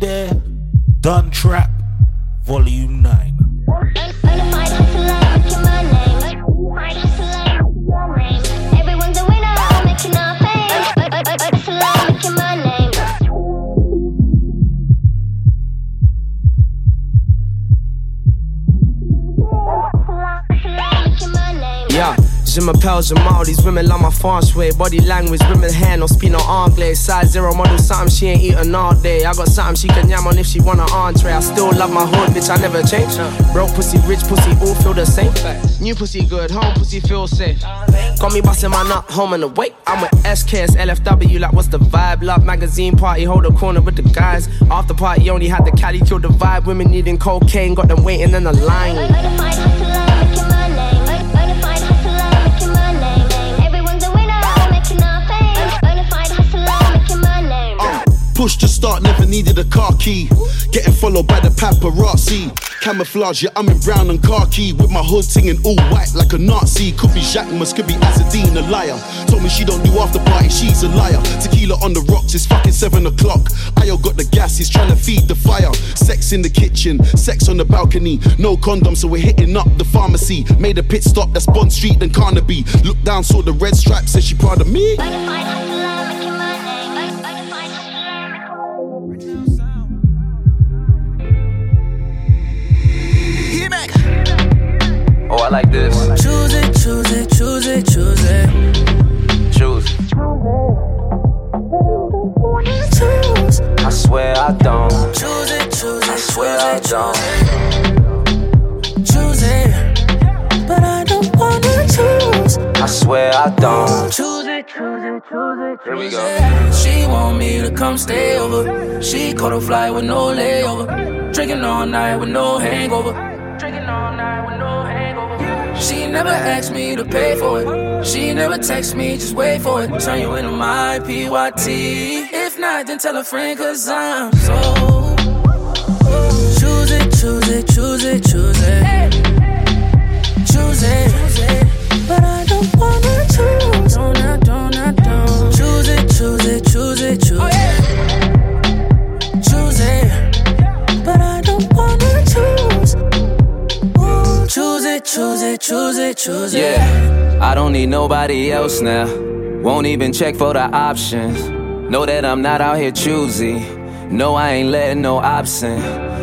there, done trap, volume 9. Je m'appelle Jamal, these women love my fast way. Body language, women hair, no speed, no anglais. Size zero model, something she ain't eating all day. I got something she can yam on if she want an entree. I still love my hood, bitch, I never change. Broke pussy, rich pussy, all feel the same. New pussy good, home pussy feel safe. Got me busting my nut, home and awake. I'm with SKS, LFW, like what's the vibe? Love magazine party, hold a corner with the guys. After party, only had the Cali, kill the vibe. Women needing cocaine, got them waiting in the line. Push to start, never needed a car key. Getting followed by the paparazzi. Camouflage, yeah, I'm in brown and khaki. With my hood singing all white like a Nazi. Could be Jacquemus, could be Azzedine, a liar. Told me she don't do after party, she's a liar. Tequila on the rocks, it's fucking seven o'clock. Ayo got the gas, he's trying to feed the fire. Sex in the kitchen, sex on the balcony. No condom, so we're hitting up the pharmacy. Made a pit stop, that's Bond Street and Carnaby. Look down, saw the red stripe, said she proud of me. I like this. Choose it, choose it, choose it, choose it. Choose. Choose. I swear I don't. Choose it, choose it, I swear I don't. choose it. But I don't wanna choose. I swear I don't. Choose it, choose it, choose it. Here we go. She want me to come stay over. She caught a flight with no layover. Drinking all night with no hangover. Drinking all night with no hangover. She never asked me to pay for it. She never text me, just wait for it. Turn you into my PYT. If not, then tell a friend, cause I'm so. Choose it, choose it, choose it, choose it. Choose it. Choose it, choose it, choose it. Yeah, I don't need nobody else now. Won't even check for the options. Know that I'm not out here choosy. No, I ain't letting no option.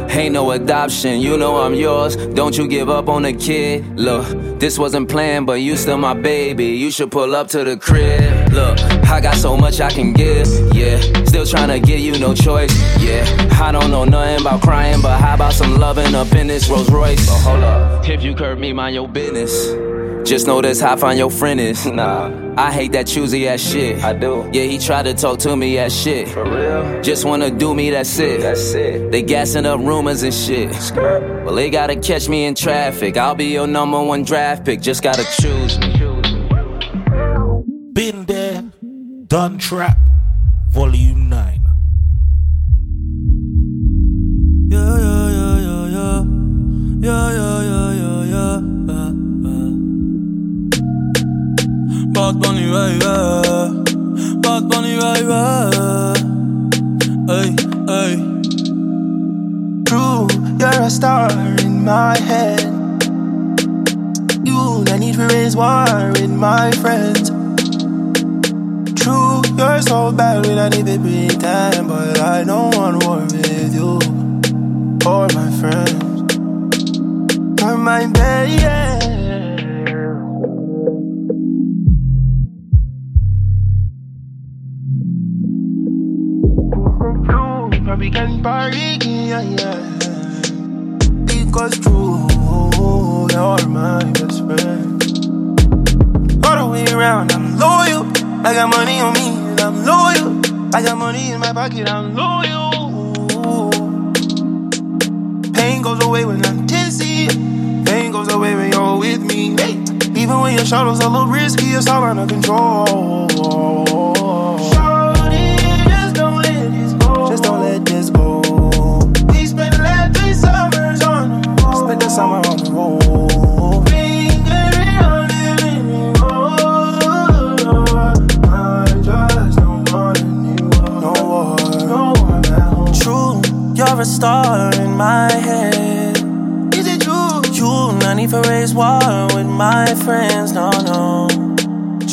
Ain't no adoption, you know I'm yours. Don't you give up on the kid. Look, this wasn't planned, but you still my baby. You should pull up to the crib. Look, I got so much I can give. Yeah, still trying to give you no choice. Yeah, I don't know nothing about crying, but how about some loving up in this Rolls Royce? But hold up, if you curve me, mind your business. Just know that's how fine your friend is. Nah, I hate that choosy ass shit. I do. Yeah, he tried to talk to me as shit. For real? Just wanna do me, that's it. That's it. They gassing up rumors and shit. Well, they gotta catch me in traffic. I'll be your number one draft pick. Just gotta choose me. Been there, done trap, volume 9. Yeah, yeah, yeah, yeah, yeah. Yeah, yeah, yeah, yeah, Bad Bunny, baby. Bad Bunny, baby. Hey, hey. True, you're a star in my head. You, I need to raise war with my friends. True, you're so bad we don't even pretend, but I don't want war with you or my friends. You're my baby. True, can party, yeah, yeah. Because true, you're my best friend. All the way around, I'm loyal. I got money on me and I'm loyal. I got money in my pocket, I'm loyal. Pain goes away when I'm tipsy. Pain goes away when you're with me. Hey. Even when your shadow's are a little risky, it's all under control. Summer on the road. Fingering on it anymore. I just don't want anymore. No more. No more now. True, you're a star in my head. Is it true? You not need for raise war with my friends, no, no.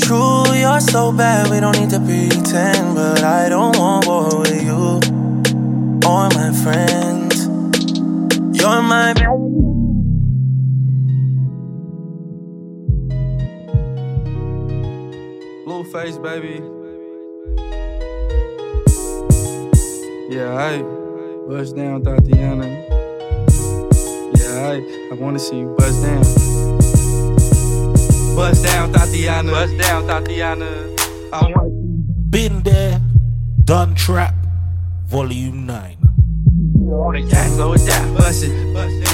True, you're so bad, we don't need to pretend. But I don't want war with you or my friends. You're my. Blueface, baby. Yeah, I bust down, Thotiana. Yeah, I I wanna see you bust down. Bust down, Thotiana. Bust down, Thotiana. I wanna Been there, done trap, volume 9. on the gang, slow it down, bust it, bust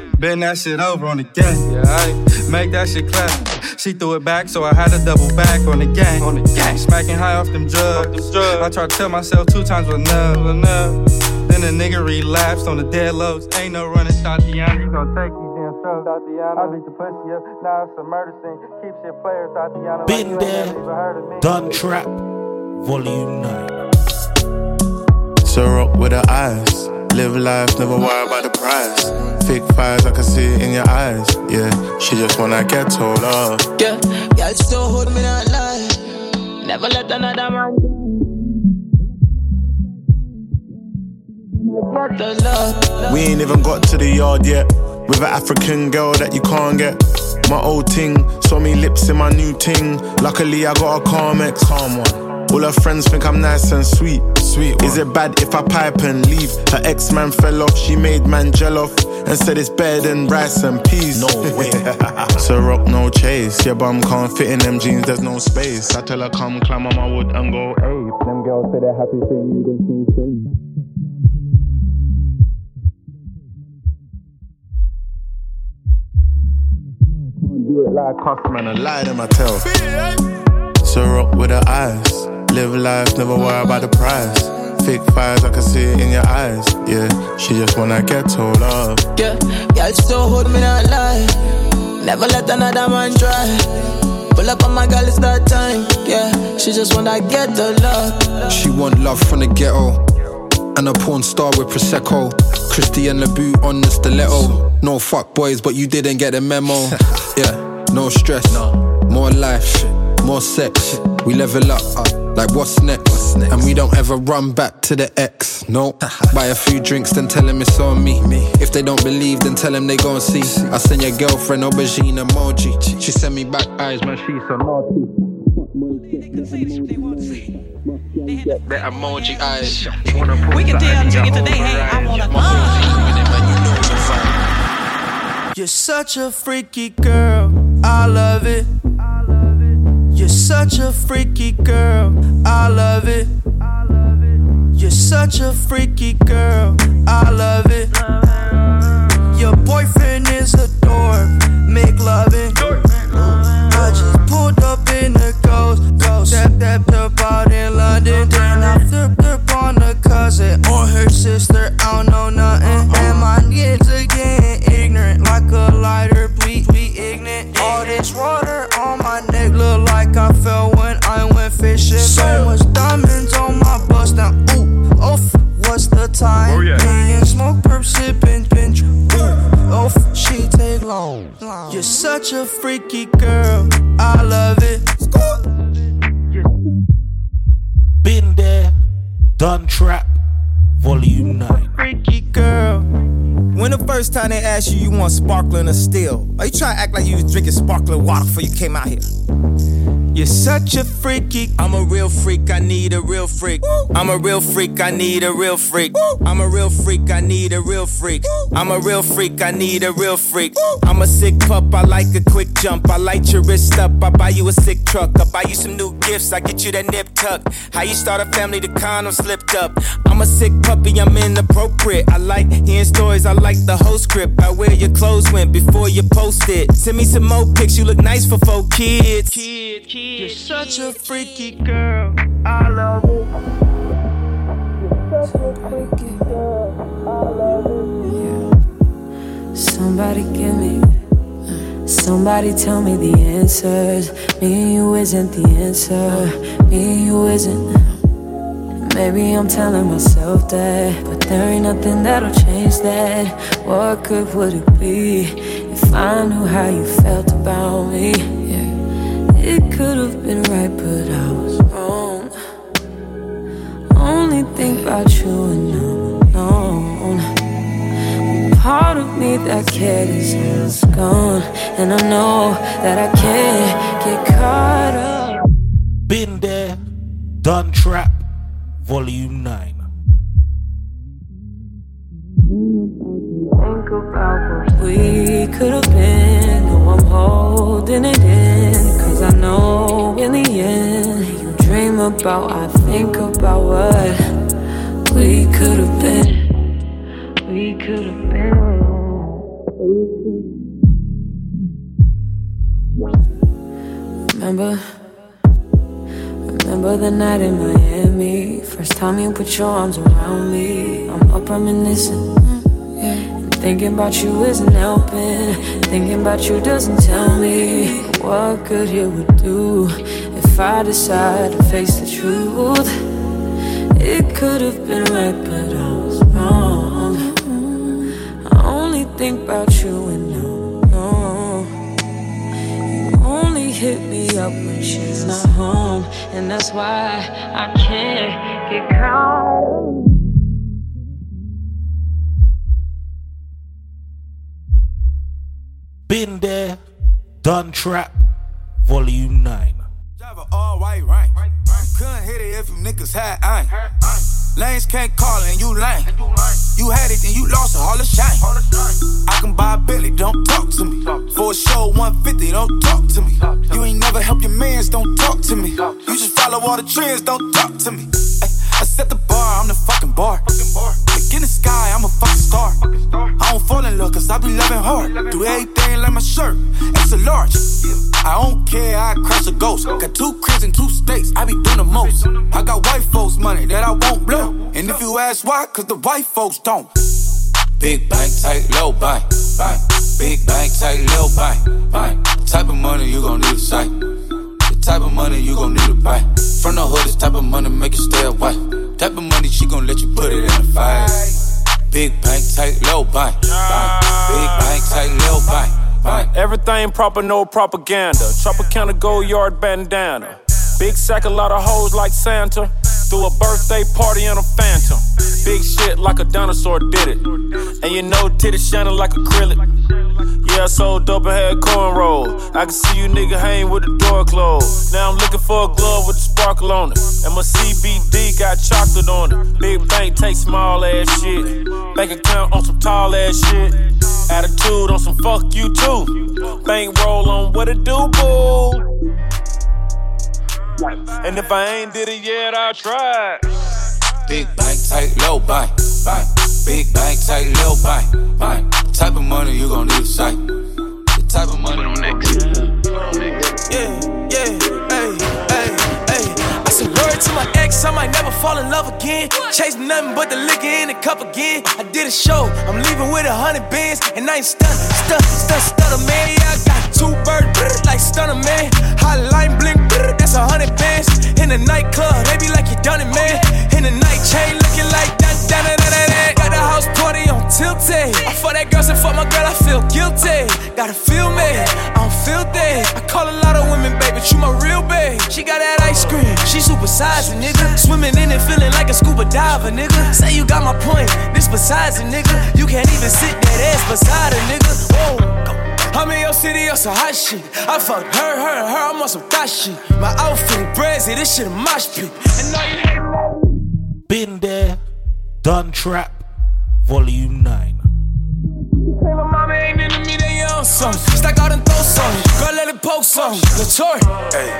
Bend that shit over on the gang. Yeah, I make that shit clap. She threw it back, so I had to double back on the gang. On the gang. Smacking high off them drugs. I tried to tell myself two times was enough. enough. Then the nigga relapsed on the dead lows. Ain't no running, Thotiana. You gon' take these damn shows. Thotiana. I beat the pussy up. Now it's a murder scene. Keep shit players, Thotiana. Been you ain't there, never even heard of me. done trap, volume 9. So rock with the eyes. Live life, never worry about the price. Fake fires, I can see it in your eyes. Yeah, she just wanna get told off. Yeah, girl, still hold me that lie. Never let another man. Get the love. We ain't even got to the yard yet. With an African girl that you can't get. My old ting, saw me lips in my new ting. Luckily, I got a calm ex, calm one. All her friends think I'm nice and sweet. Sweet. Is it bad if I pipe and leave? Her ex man fell off, she made man gel off. And said it's better than rice and peas. No way. so rock no chase. Your bum can't fit in them jeans, there's no space. I tell her come climb on my wood and go, hey. Them girls say they're happy for you, there's no face. do it like cuss man and lie to my tell. Eh? So rock with the eyes. Live life, never worry about the price. Fake fires, I can see it in your eyes. Yeah, she just wanna get told off. Yeah, girl, still hold me that lie. Never let another man try. Pull up on my girl, it's that time. Yeah, she just wanna get the love. She want love from the ghetto. And a porn star with Prosecco. Christian LeBoot on the stiletto. No fuck boys, but you didn't get the memo. yeah, no stress. no. More life, more sex. We level up. Uh, like what's next? And we don't ever run back to the ex. No. Buy a few drinks, then tell them it's on me. If they don't believe, then tell them they gon' see. I send your girlfriend aubergine emoji. She send me back eyes, man, she's so naughty. That emoji eyes. We can tell niggas today, hey, I wanna You're such a freaky girl, I love it. You're such a freaky girl, I love it. You're such a freaky girl, I love it. Your boyfriend is a dork, make loving. I just pulled up in the ghost, ghost. Step, stepped up out in London, then I flipped up on the cousin or her sister. I don't know nothing, and my kids getting ignorant like a lighter. Ignorant. All this water on my neck look like I fell when I went fishing. So much diamonds on my bust now. Ooh, oof, what's the time? Oh, yeah. Me and smoke, perp, sipping, pinch. Ooh, oof, she take long. You're such a freaky girl, I love it. Been there, done trap, volume 9. Freaky girl. When the first time they asked you, you want sparkling or still? Are you trying to act like you was drinking sparkling water before you came out here? You're such a freaky. I'm a real freak, I need a real freak. I'm a real freak, I need a real freak. I'm a real freak, I need a real freak. I'm a real freak, I need a real freak. I'm a sick pup, I like a quick jump. I light your wrist up, I buy you a sick truck. I buy you some new gifts, I get you that nip tuck. How you start a family, the condom slipped up. I'm a sick puppy, I'm inappropriate. I like hearing stories, I like the whole script. I wear your clothes went before you post it. Send me some more pics, you look nice for four kids. Kid, kid, you're such a freaky girl. I love it. You're such a freaky girl. I love it. Somebody give me Somebody tell me the answers. Me and you isn't the answer. Me and you isn't. Maybe I'm telling myself that, but there ain't nothing that'll change that. What good would it be if I knew how you felt about me? Yeah. It could have been right, but I was wrong. Only think about you and I'm alone part of me that cared is gone. And I know that I can't get caught up. Been there, done trap, volume 9. Think about about, I think about what we could have been. We could have been. Remember, remember the night in Miami. First time you put your arms around me. I'm up reminiscing. Mm, and thinking about you isn't helping. Thinking about you doesn't tell me what good it would do I decide to face the truth. It could have been right, but I was wrong I only think about you and no, no. You only hit me up when she's not home, and that's why I can't get caught. Been there, done trap, volume 9. All white, right? Couldn't hit it if you niggas had iron. Lanes can't call and you lame. You had it and you lost it, all the shine. I can buy a Billy, don't talk to me. For a show 150, don't talk to me. You ain't never help your mans, don't talk to me. You just follow all the trends, don't talk to me. Set the bar, I'm the fucking bar. Like in the sky, I'm a fucking star. I don't fall in love, cause I be loving hard. Do everything like my shirt, it's a large. I don't care, I cross a ghost. Got two cribs in two states, I be doing the most. I got white folks' money that I won't blow. And if you ask why, cause the white folks don't. Big bank, tight, low bank, bank. Big bank, tight, low bank, bank. Type of money you gon' need a sight. The type of money you gon' need to buy. From the hood, this type of money make you stay away. Type of money she gon' let you put it in a fight. Big bank, tight, low bank. Big bank, tight, low bank. Everything proper, no propaganda. Tropicana gold yard bandana. Big sack, a lot of hoes like Santa. Threw a birthday party in a phantom. Big shit like a dinosaur did it. And you know, titties shining like acrylic. Yeah, I sold dope and had cornrow. I can see you nigga hang with the door closed. Now I'm looking for a glove with a sparkle on it. And my CBD got chocolate on it. Big bank take small ass shit. Bank account on some tall ass shit. Attitude on some fuck you too. Bank roll on what it do, boo. And if I ain't did it yet, I'll try. Big bank, tight, low bank, bank. Big bank, tight, low bank, bank. Type of money you gon' need a sight. The type of money. Put on next. Yeah, yeah, to my ex, I might never fall in love again. Chase nothing but the liquor in the cup again. I did a show, I'm leaving with a hundred bands, and I ain't stun, stun, stun, stunner man. Yeah, I got two birds like stunner man. Hotline Bling, that's a hundred bands. In the nightclub, they be like you done it, man. In the night chain, looking like that, that, that. Got the house party on tilted. I fuck that girl, so fuck my girl, I feel guilty. Gotta feel me, I don't feel that. I call a lot of women, baby, you my real babe. She got that ice cream, she super sized, nigga. Swimming in it, feeling like a scuba diver, nigga. Say you got my point, this besides a nigga. You can't even sit that ass beside a nigga. Whoa. I'm in your city on some hot shit. I fuck her, her, her, I'm on some thot shit. My outfit brazy, this shit a mosh pit. And now you Been there, done trap, volume 9. Say my mama ain't into me, they on some. Stack out and throw some. Girl, let it poke some. Latour. Hey,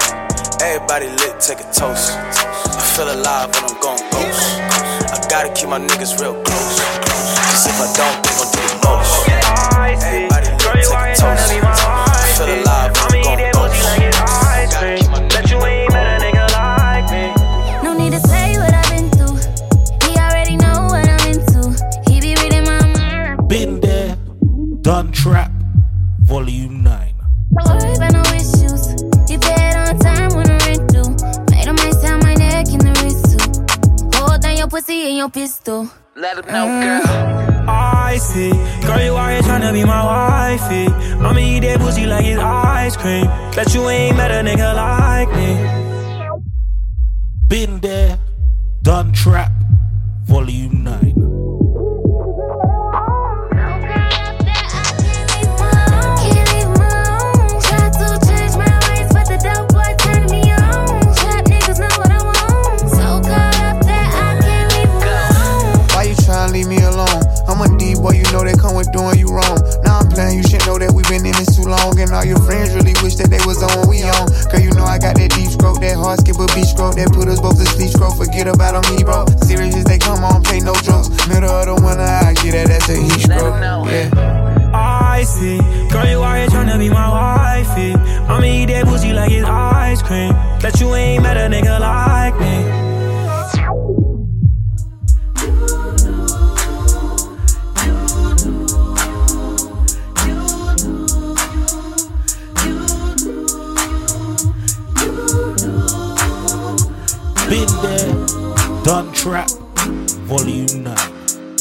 everybody lit, take a toast. I feel alive when I'm going ghost. I gotta keep my niggas real close. Cause if I don't, they gon' do the most. Everybody look, take a toast. I Feel alive, trap, volume 9. Worry about no issues. He paid on time when I rent due. Made him ice down my neck in the wrist too. Hold down your pussy and your pistol. Let him know, mm. girl. I see. Girl, you out here tryna be my wifey. I'ma eat that pussy like it's ice cream. Bet you ain't met a nigga like me. Been there, done trap, volume 9. You know they come with doing you wrong. Now I'm playing, you should know that we've been in this too long. And all your friends really wish that they was on what we on. Girl, you know I got that deep stroke, that hard skip a beach stroke, that put us both to sleep stroke. Forget about on me, bro. Serious as they come on, play no jokes. Middle of the winter, I get that, that's a heat stroke. Yeah. I see. Girl, you out here tryna be my wifey. I'ma eat that pussy like it's ice cream. Bet you ain't met a nigga like me. Been there, done trap, volume 9.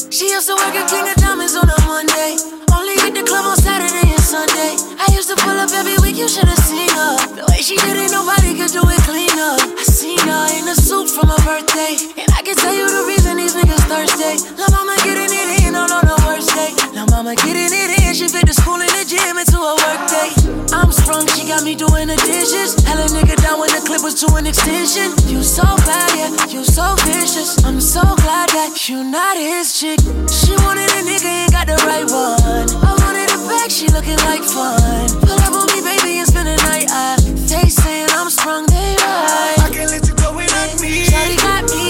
She used to work at King of Diamonds on a Monday. Only hit the club on Saturday Sunday. I used to pull up every week, you should have seen her. The way she did it, nobody could do it cleaner. I seen her in a suit from her birthday. And I can tell you the reason these niggas thirsty. La mama getting it in on, on the worst day. La mama getting it in, she fit the school and the gym into a work day. I'm sprung, she got me doing the dishes. Hella nigga down when the clip was to an extension. You so bad, yeah, you so vicious. I'm so glad that you not his chick. She wanted a nigga, ain't got the right one. I wanted back, she looking like fun. Pull up on me, baby, and spend the night. I, they saying I'm sprung, they right. I can't let you go without me. Shawty got me.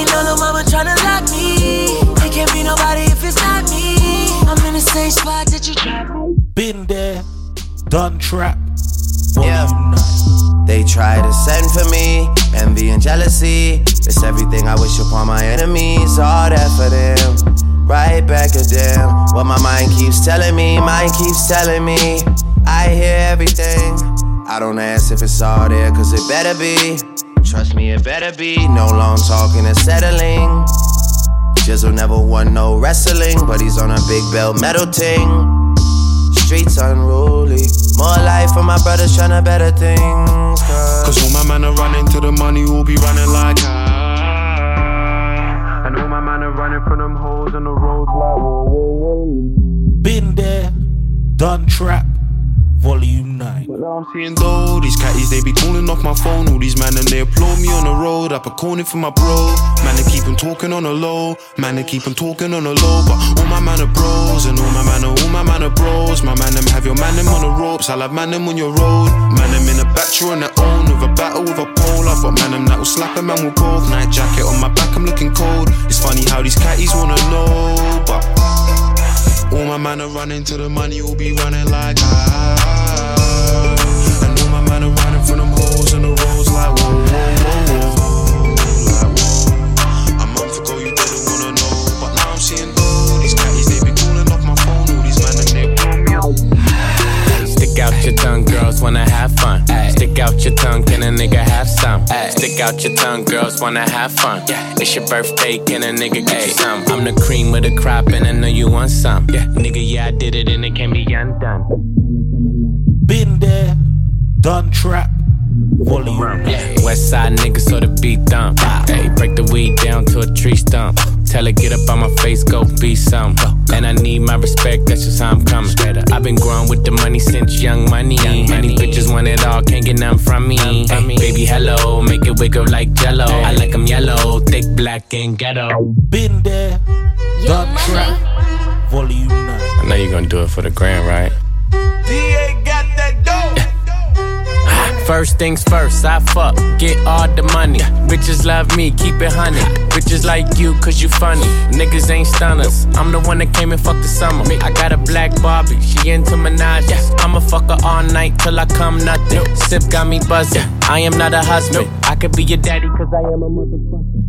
On the mama tryna lock me. It can't be nobody if it's not me. I'm in the same spot that you trapped. Been there, done trap, Yeah. They try to send for me, envy and jealousy. It's everything I wish upon my enemies. All that for them, right back at them. What my mind keeps telling me, mind keeps telling me. I hear everything. I don't ask if it's all there, cause it better be. Trust me, it better be. No long talking and settling. Jizzle never won no wrestling, but he's on a big belt metal ting. Streets unruly. More life for my brothers tryna better things. Cause all my man are running to the money, will be running like I. And all my man are running from them holes on the roads like whoa, whoa, whoa. Been there, done trap, volume 9. Now I'm seeing though, these catties they be calling off my phone. All these man and they applaud me on the road. Up a corner for my bro. Man, they keep 'em talking on the low. Man, they keep 'em talking on the low. But all my man are bros, and all my man are, all my man are bros. My man them have your man them on the ropes. I'll have man them on your road. Man them in a battery on their own. With a battle with a pole. I've got man them that will slap a man with both. Night jacket on my back, I'm looking cold. It's funny how these catties wanna know. But all my man are running to the money, will be running like I. And all my man are running from them holes in the roads like whoa, whoa, whoa, whoa. Like whoa. A month ago you didn't wanna know, but now I'm seeing though these catties they be calling off my phone. All these man and they blow. Stick out your tongue, girls wanna have fun. Stick out your tongue, can a nigga have some? Stick out your tongue, girls wanna have fun. It's your birthday, can a nigga get you some? I'm the cream of the crop, and I know you want some. Nigga, yeah, I did it, and it can be undone. Been done trap, volume 9. West side niggas, so the beat dump. Hey, break the weed down to a tree stump. Tell her, get up on my face, go be some. And I need my respect, that's just how I'm coming. I've been growing with the money since young money. Many bitches want it all, can't get none from me. Hey, baby, hello, make it wiggle like jello. I like 'em yellow, thick, black, and ghetto. Been there, done trap, volume 9. I know you're gonna do it for the grand, right? First things first, I fuck, get all the money. Bitches love me, keep it honey. Bitches like you, cause you funny. Niggas ain't stunners. I'm the one that came and fucked the summer. I got a black Barbie, she into Minaj. I'ma fuck her all night till I come nothing. Sip got me buzzing. I am not a husband. I could be your daddy, cause I am a motherfucker.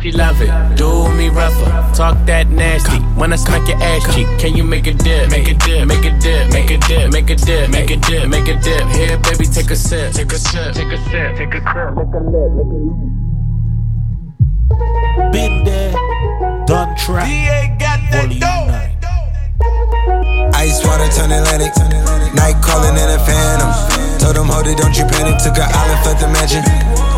She love it, do me rougher, talk that nasty. When I smack your ass cheek, can you make a dip? Make a dip, make a dip, make a dip, make a dip, make a dip, make a dip. Here, baby, take a sip, take a sip, take a sip, take a sip. Lick a lip, lick a lip. Been there, done track. Volume 9. Ice water turn Atlantic. Night calling in a phantom. Told them, hold it, don't you panic. Took her island, left the mansion.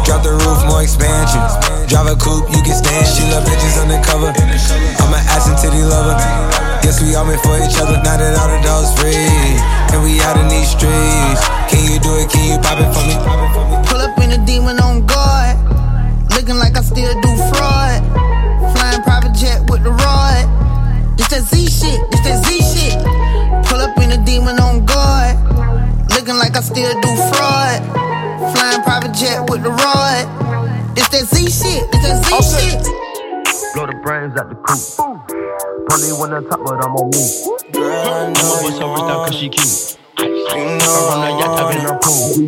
Drop the roof, more expansion. Drive a coupe, you can stand. She love bitches undercover. I'm an ass and titty lover. Guess we all meant for each other. Now that all the dogs free, and we out in these streets. Can you do it? Can you pop it for me? Pull up in a demon on guard. Looking like I still do fraud. Flying private jet with the rod. This that Z shit, this that Z shit. Pull up in a demon on. Looking like I still do fraud. Flying private jet with the rod. This that Z shit, this that Z shit. Blow the brains out the coop. Pony when on top, but I'm on me. Girl, I know you so rich out cause she cute. You know I'm on yacht, I've been her pool.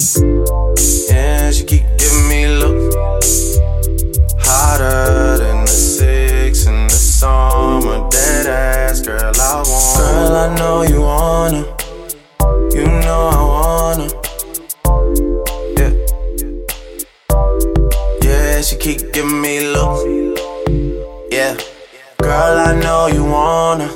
Yeah, she keep giving me looks hotter than the six in the summer. Dead ass girl, I want. Girl, I know you wanna. You know I she keep giving me looks. Yeah. Girl, I know you wanna.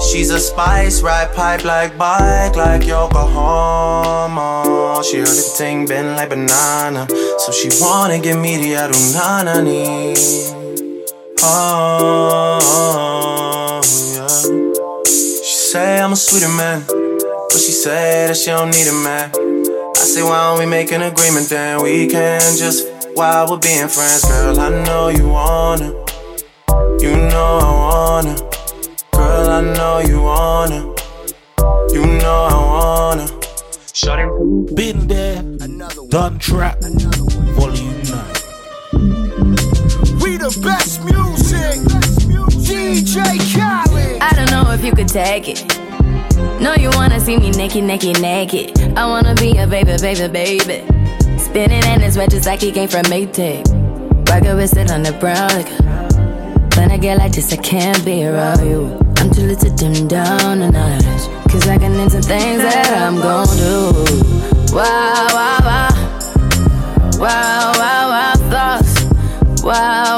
She's a spice, ride pipe like bike, like Yokohama. She heard the thing bend like banana, so she wanna give me the adunanani. Oh, yeah. She say I'm a sweeter man, but she say that she don't need a man. I say why don't we make an agreement then we can just while we're being friends, girl. I know you wanna, you know I wanna. Girl, I know you wanna. You know I wanna. Shut it. Been there, done track. Volume 9. We the best music. DJ Khaled. I don't know if you could take it. No, you wanna see me naked, naked, naked. I wanna be a baby, baby, baby. Spinning in his red just like he came from Maytag. Rocket with it on the brown. Like, when I get like this, I can't be around you. I'm too little to dim down the night. Cause I can into things that I'm gon' do. Wow, wow, wow. Wow, wow, wow, thoughts. Wow.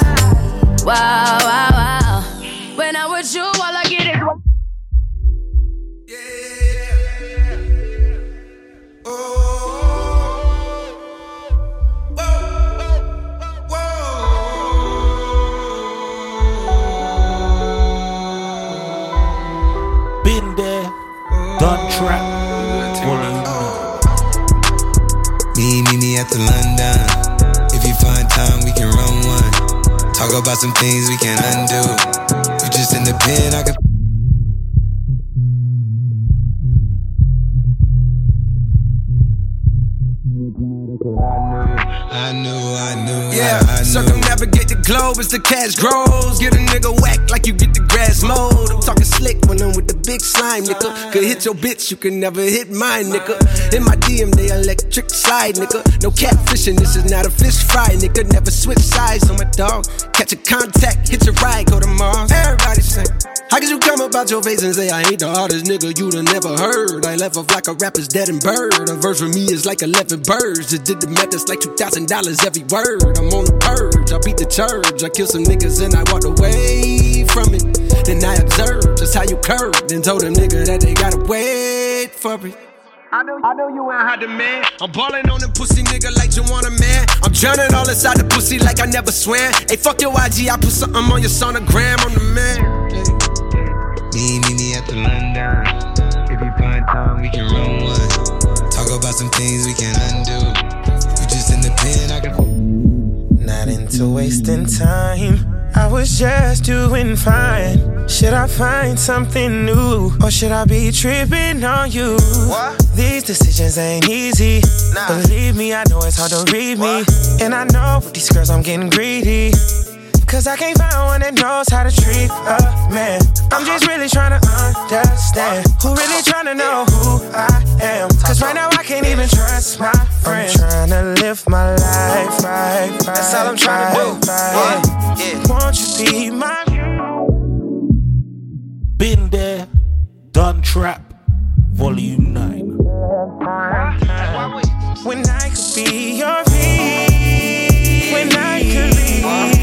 Done track. Volume 9. Me, me, me at the London. If you find time, we can run one. Talk about some things we can undo. You just in the pen, I can. I knew, I knew Yeah, like I knew. circumnavigate the globe as the cash grows. Get a nigga whack like you get the grass mowed. I'm talking slick when I'm with the big slime, nigga. Could hit your bitch, you can never hit mine, nigga. In my DM, they electric slide, nigga. No catfishing, this is not a fish fry, nigga. Never switch sides on my dog. Catch a contact, hit your ride, go to Mars. Everybody sing. How could you come about your face and say I ain't the hardest nigga you'd have never heard? I left off like a rapper's dead and bird. A verse for me is like 11 birds. Just did the math, it's like $2,000 every word. I'm on the purge, I beat the church. I kill some niggas and I walked away from it. Then I observed just how you curved and told them nigga that they gotta wait for it. I know, I know you ain't hot man. I'm ballin' on them pussy nigga like you want a man. I'm drowning all inside the pussy like I never swam. Hey, fuck your IG, I put something on your sonogram. I'm the man. London. If you find time, we can run one. Talk about some things we can undo. You just in the pen, I can. Not into wasting time. I was just doing fine. Should I find something new? Or should I be tripping on you? These decisions ain't easy. Believe me, I know it's hard to read me. And I know with these girls I'm getting greedy. Cause I can't find one that knows how to treat a man. I'm just really trying to understand who really trying to know who I am. Cause right now I can't even trust my friends. I'm trying to live my life right, right. That's all I'm trying to do. Right, yeah. Won't you be my Been there, done trap, volume 9. When I could be your peace. When I could be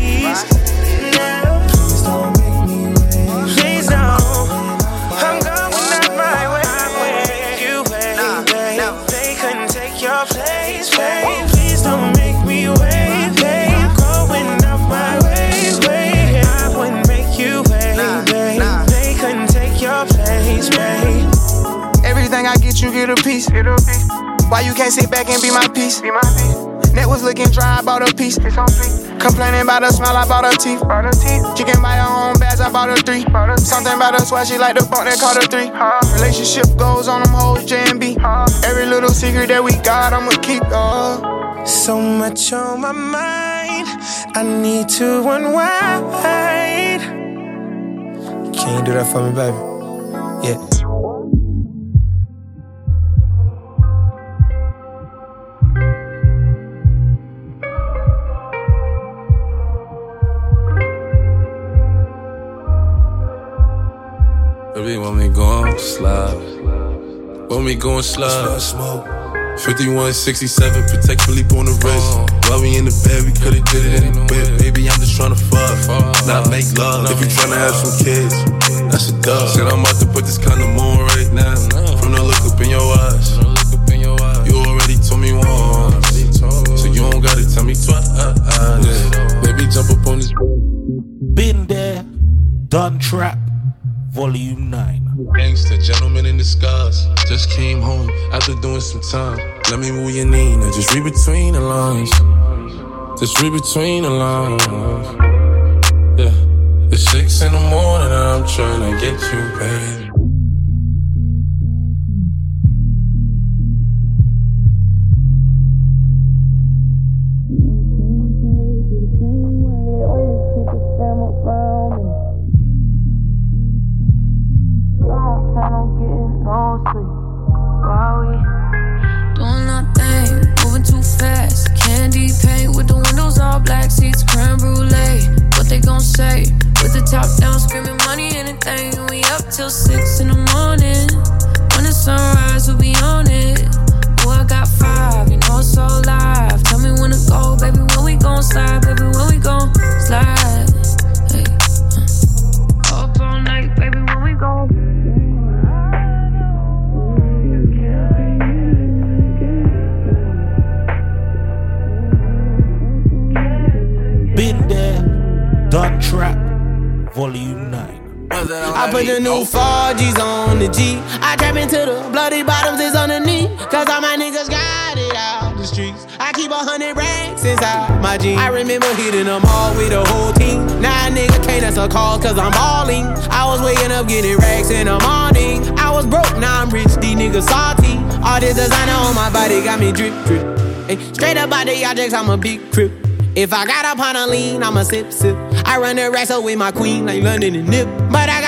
I get, you get a piece. Why you can't sit back and be my piece? Be my piece. Net was looking dry, I bought a piece. Complaining about her smile, I bought her teeth. She can buy her own bags, I bought her three. Something about her swag, she like the funk that called her three. Relationship goes on them hoes, J and B. Every little secret that we got, I'ma keep. Uh. So much on my mind, I need to unwind. Can you do that for me, baby? Yeah. Baby, when we gon' slide. When we gon' slide. Smoke. 5167, Patek Philippe on the wrist. While we in the bed, we could've did it in the bed. Baby, I'm just tryna fuck, not make love. If you tryna have some kids, that's a dub. Said I'm about to put this kind of moon right now. From the look up in your eyes. You already told me once, so you don't gotta tell me twice. Baby, jump up on this. Been there, done trap, volume 9. Gangster, gentleman in disguise. Just came home after doing some time. Let me move your knee, now just read between the lines. Just read between the lines. Yeah. It's six in the morning, and I'm trying to get you, baby. New 4Gs on the G. I trap into the bloody bottoms is underneath. Cause all my niggas got it out the streets. I keep a hundred racks inside my jeans. I remember hitting them all with the whole team. Now a nigga can't answer calls cause I'm balling. I was waking up getting racks in the morning. I was broke, now I'm rich, these niggas salty. All this designer on my body got me drip, drip. Ay, straight up out the objects, I'm a big crip. If I got up on a lean, I'ma sip, sip. I run the up with my queen like London and Nip. But I got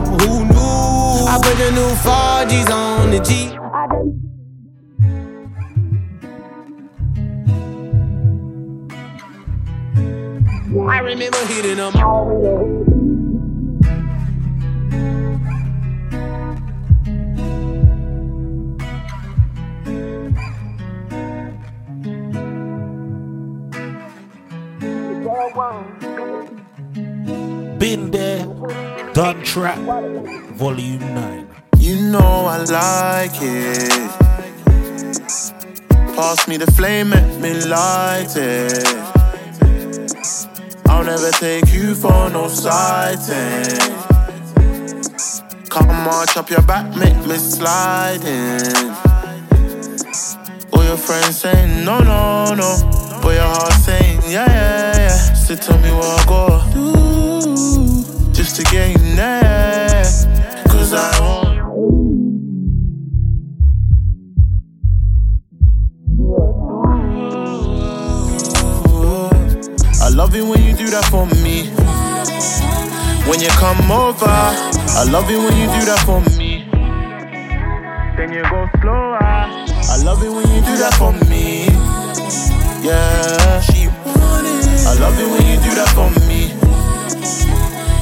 I put the new 4Gs on the G. I remember hitting them all. Been there, done trap, volume 9. You know I like it. Pass me the flame, make me light it. I'll never take you for no sighting. Come march up your back, make me slide in. All your friends saying no, no, no. But your heart saying yeah, yeah, yeah. So tell me what I gotta do just to get you there. Cause I want I love it when you do that for me. When you come over, I love it when you do that for me. Then you go slower. I love it when you do that for me. Yeah, she want it. I love it when you do that for me.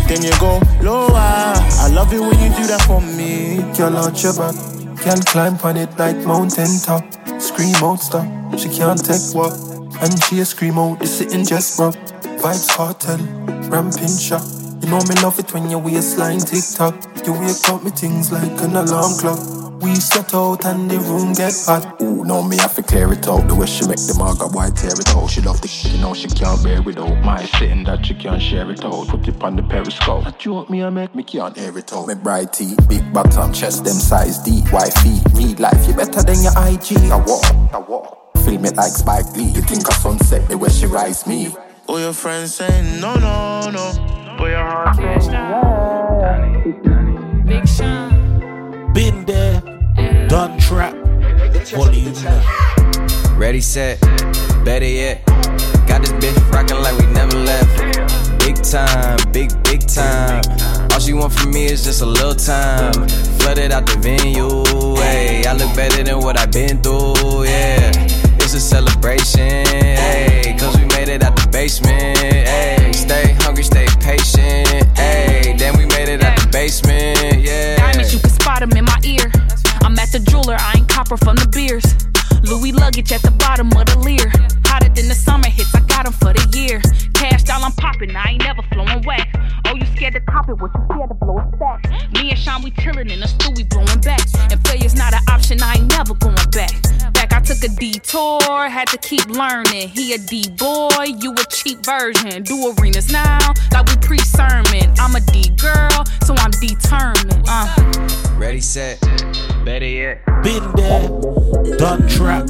Then you go lower. I love it when you do that for me. Girl out your back, can't climb on it like mountain top. Scream out stop, she can't take what, and she a scream out. This sitting just rough. Vybz Kartel, ramping shot. You know me love it when your waistline tick tock. You wake up me things like an alarm clock. We set out and the room get hot. Ooh, no, me have to clear it out. The way she make the marga white tear it out. She love the shit, you know she can't bear it out. My sitting that she can't share it out. Put it on the periscope. That want me, I make me can't air it out. Me bright tee, big bottom, chest them size D. feet, real life, you better than your IG. I walk, I walk. Film it like Spike Lee. You think of sunset, the way she rise me. All your friends saying no, no, no. But your heart Big Sean. Been there, done trap, volume 9. Ready, set, better yet. Got this bitch rockin' like we never left. Big time, big, big time. All she want from me is just a little time. Flooded out the venue, hey. I look better than what I've been through, yeah. It's a celebration, hey. Cause we made it out the basement, hey. Stay hungry, stay patient, hey. Then we made it out the basement, yeah. Diamonds, you can spot 'em in my ear. At the jeweler, I ain't copper from the beers. Louis luggage at the bottom of the leer. Hotter than the summer hits, I got 'em for the year. Cash doll, I'm popping, I ain't never flowing whack. Oh, you scared to cop it, what you scared to blow it back? Me and Sean, we chillin' in the stew, we blowing back. And failure's not an option, I ain't never going back. Back, I took a detour, had to keep learning. He a D boy, you a cheap version. Do arenas now, like we pre sermon. I'm a D girl, so I'm determined. Uh. Ready, set, better yet. Been there, done trap,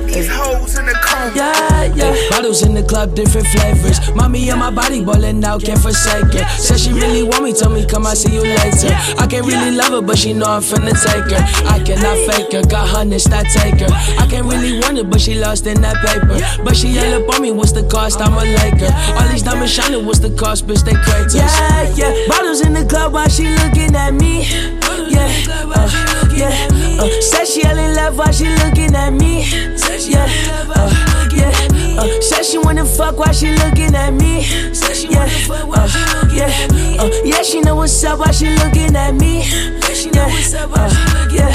Okay, put these hoes in the coma. Yeah, yeah. Bottles in the club, different flavors. Mommy and my body ballin' out, can't forsake it. Said she really want me, tell me come, I see you later. I can't really love her, but she know I'm finna take her. I cannot fake her, got hundreds, not take her. I can't really want her, but she lost in that paper. But she yell up on me, what's the cost? I'm a Laker. All these diamonds shining, what's the cost? Bitch, they craters. Yeah, yeah. Bottles in the club while she looking at me. Yeah, uh, yeah. Uh, said she all in love while she looking at me. Yeah, uh, yeah. Uh, said she wanna fuck while she looking at me. Yeah, uh, yeah, uh, yeah, she know what's up while she looking at me. Yeah, uh, yeah,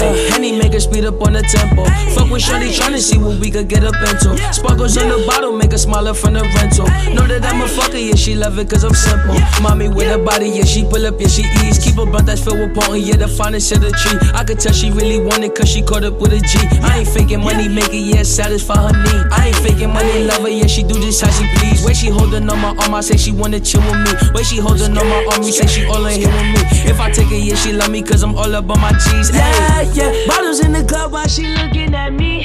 uh, Henny make her speed up on the tempo. Fuck with Shorty tryna see what we could get up into. Sparkles on the bottle make her smile from the rental. Know that I'm a fucker, yeah, she love it cause I'm simple. Mommy with her body, yeah, she pull up, yeah, she ease. Keep a blunt that's filled with potent, yeah, the finest of the tree. I could tell she really want it cause she caught up with a G. I ain't faking money, make it, yeah, satisfy her need. I ain't faking money, love her, yeah, she do this how she please. Way she holding on my arm, I say she wanna chill with me. Way she holding on my arm, you say she all in here with me. If I take it, yeah, she love me cause I'm all up on my G's. Yeah, yeah, bottles in the club while she looking at me.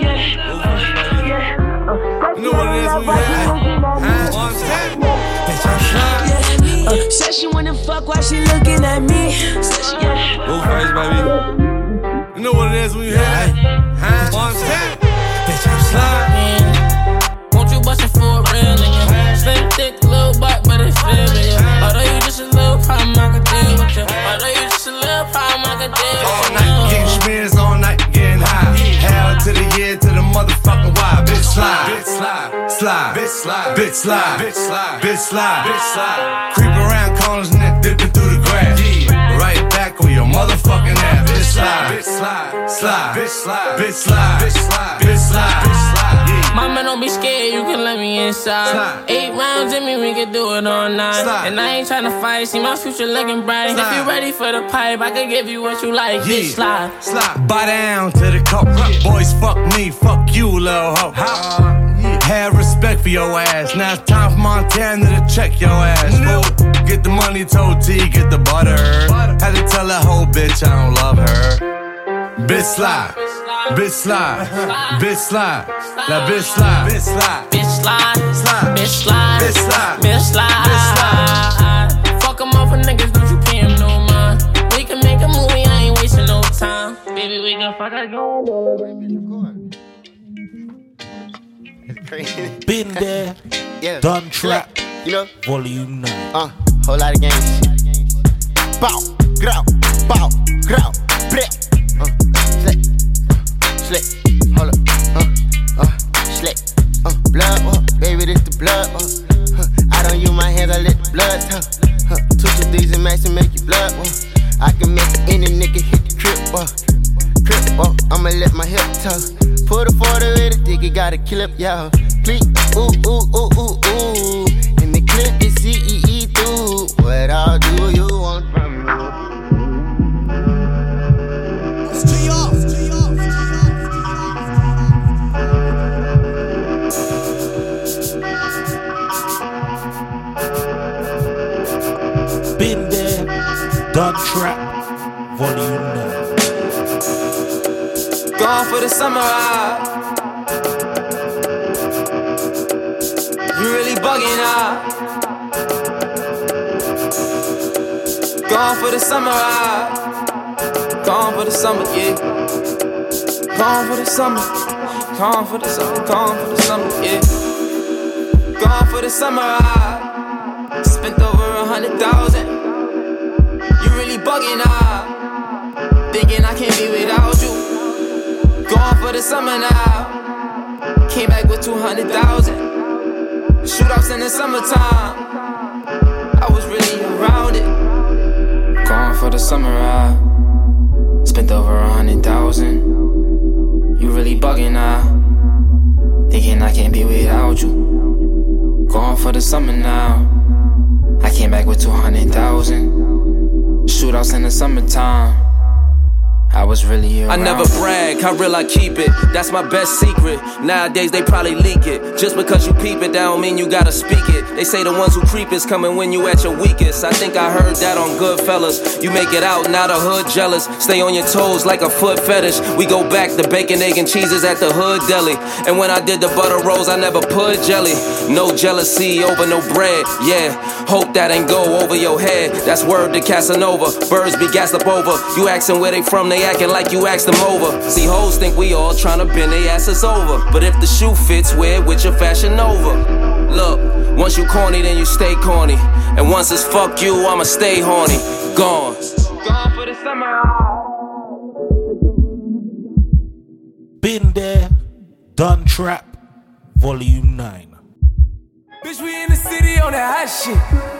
Yeah, uh, yeah. You know what it is when you have uh, Said she wanna fuck while she looking at me. Yeah. Go first, baby. You know what it is when you hear that? One step. Bitch, I'm sliding. Butt, but it. Although you just a little problem, I can deal with you. Although you just a little problem, I can deal with All night getting smears, all night getting high. Hell to the year to the motherfucking why. Bitch slide, bitch slide, slide, bitch slide, bitch slide, bitch slide, bitch slide, bitch slide. Creep around corners and then dipping through the grass. Right back on your motherfucking ass. Bitch slide, bitch slide, slide, bitch slide, bitch slide, bitch slide, bitch slide, bitch slide. Yeah. Mama, don't be scared, you can let me inside. Slide. Eight rounds in me, we can do it all night. Slide. And I ain't tryna fight, see my future looking bright. If Slide. you ready for the pipe, I can give you what you like. Bitch, slide. slide. Buy down to the cup. Boys, fuck me, fuck you, little hoe. Have respect for your ass. Now it's time for Montana to check your ass. fool. Get the money, told T, get the butter. Had to tell that whole bitch I don't love her. Bitch slide, bitch slide, bitch slide, now bitch slide, bitch slide, Bitch, slide. slide, Bitch, slide. bitch slide, Bitch, slide. Bitch, slide. Fuck 'em up for niggas, don't you pay 'em no mind. We can make a movie, I ain't wasting no time. Baby, we can fuck again. Been there, Yeah. done trap, You know, volume 9. uh, whole lot of games. Bow, grow, bow, grow, bleh. Slick, slick, hold up, uh, uh, slick, uh, blood, uh, baby, this the blood, uh, huh. I don't use my hands, I let the blood talk. Huh. Two these and max and make you blood, uh. I can make any nigga hit the trip, uh. Trip, uh, I'ma let my hip talk. Put a photo in the dick, it got a clip, y'all. Please, ooh, ooh, ooh, ooh, ooh. In the clip, it's CEE through. What all do Summer ride. You really bugging out. Gone for the summer ride. Gone for the summer, yeah. Gone for the summer. Gone for the summer. Gone for the summer, yeah. Gone for the summer ride. Spent over a hundred thousand. You really bugging out. Thinking I can't be without you. For the summer now. Came back with 200,000. Shootouts in the summertime. I was really around it. Gone for the summer ride. Spent over a hundred thousand. You really bugging now. Thinking I can't be without you. Gone for the summer now. I came back with 200,000. Shootouts in the summertime. I was really around. I never brag, how real I keep it. That's my best secret. Nowadays they probably leak it. Just because you peep it, that don't mean you gotta speak it. They say the ones who creep is coming when you at your weakest. I think I heard that on Goodfellas. You make it out, now the hood jealous. Stay on your toes like a foot fetish. We go back to bacon, egg, and cheeses at the hood deli. And when I did the butter rolls, I never put jelly. No jealousy over no bread, yeah. Hope that ain't go over your head. That's word to Casanova. Birds be gassed up over. You asking where they from, they acting like you asked them over. See, hoes think we all tryna bend their asses over. But if the shoe fits, wear it with your fashion over. Look, once you corny, then you stay corny. And once it's fuck you, I'ma stay horny. Gone. Gone for the summer. Been there, done trap, volume 9. Bitch, we in the city on that hot shit.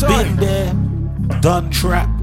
Been there, done trap.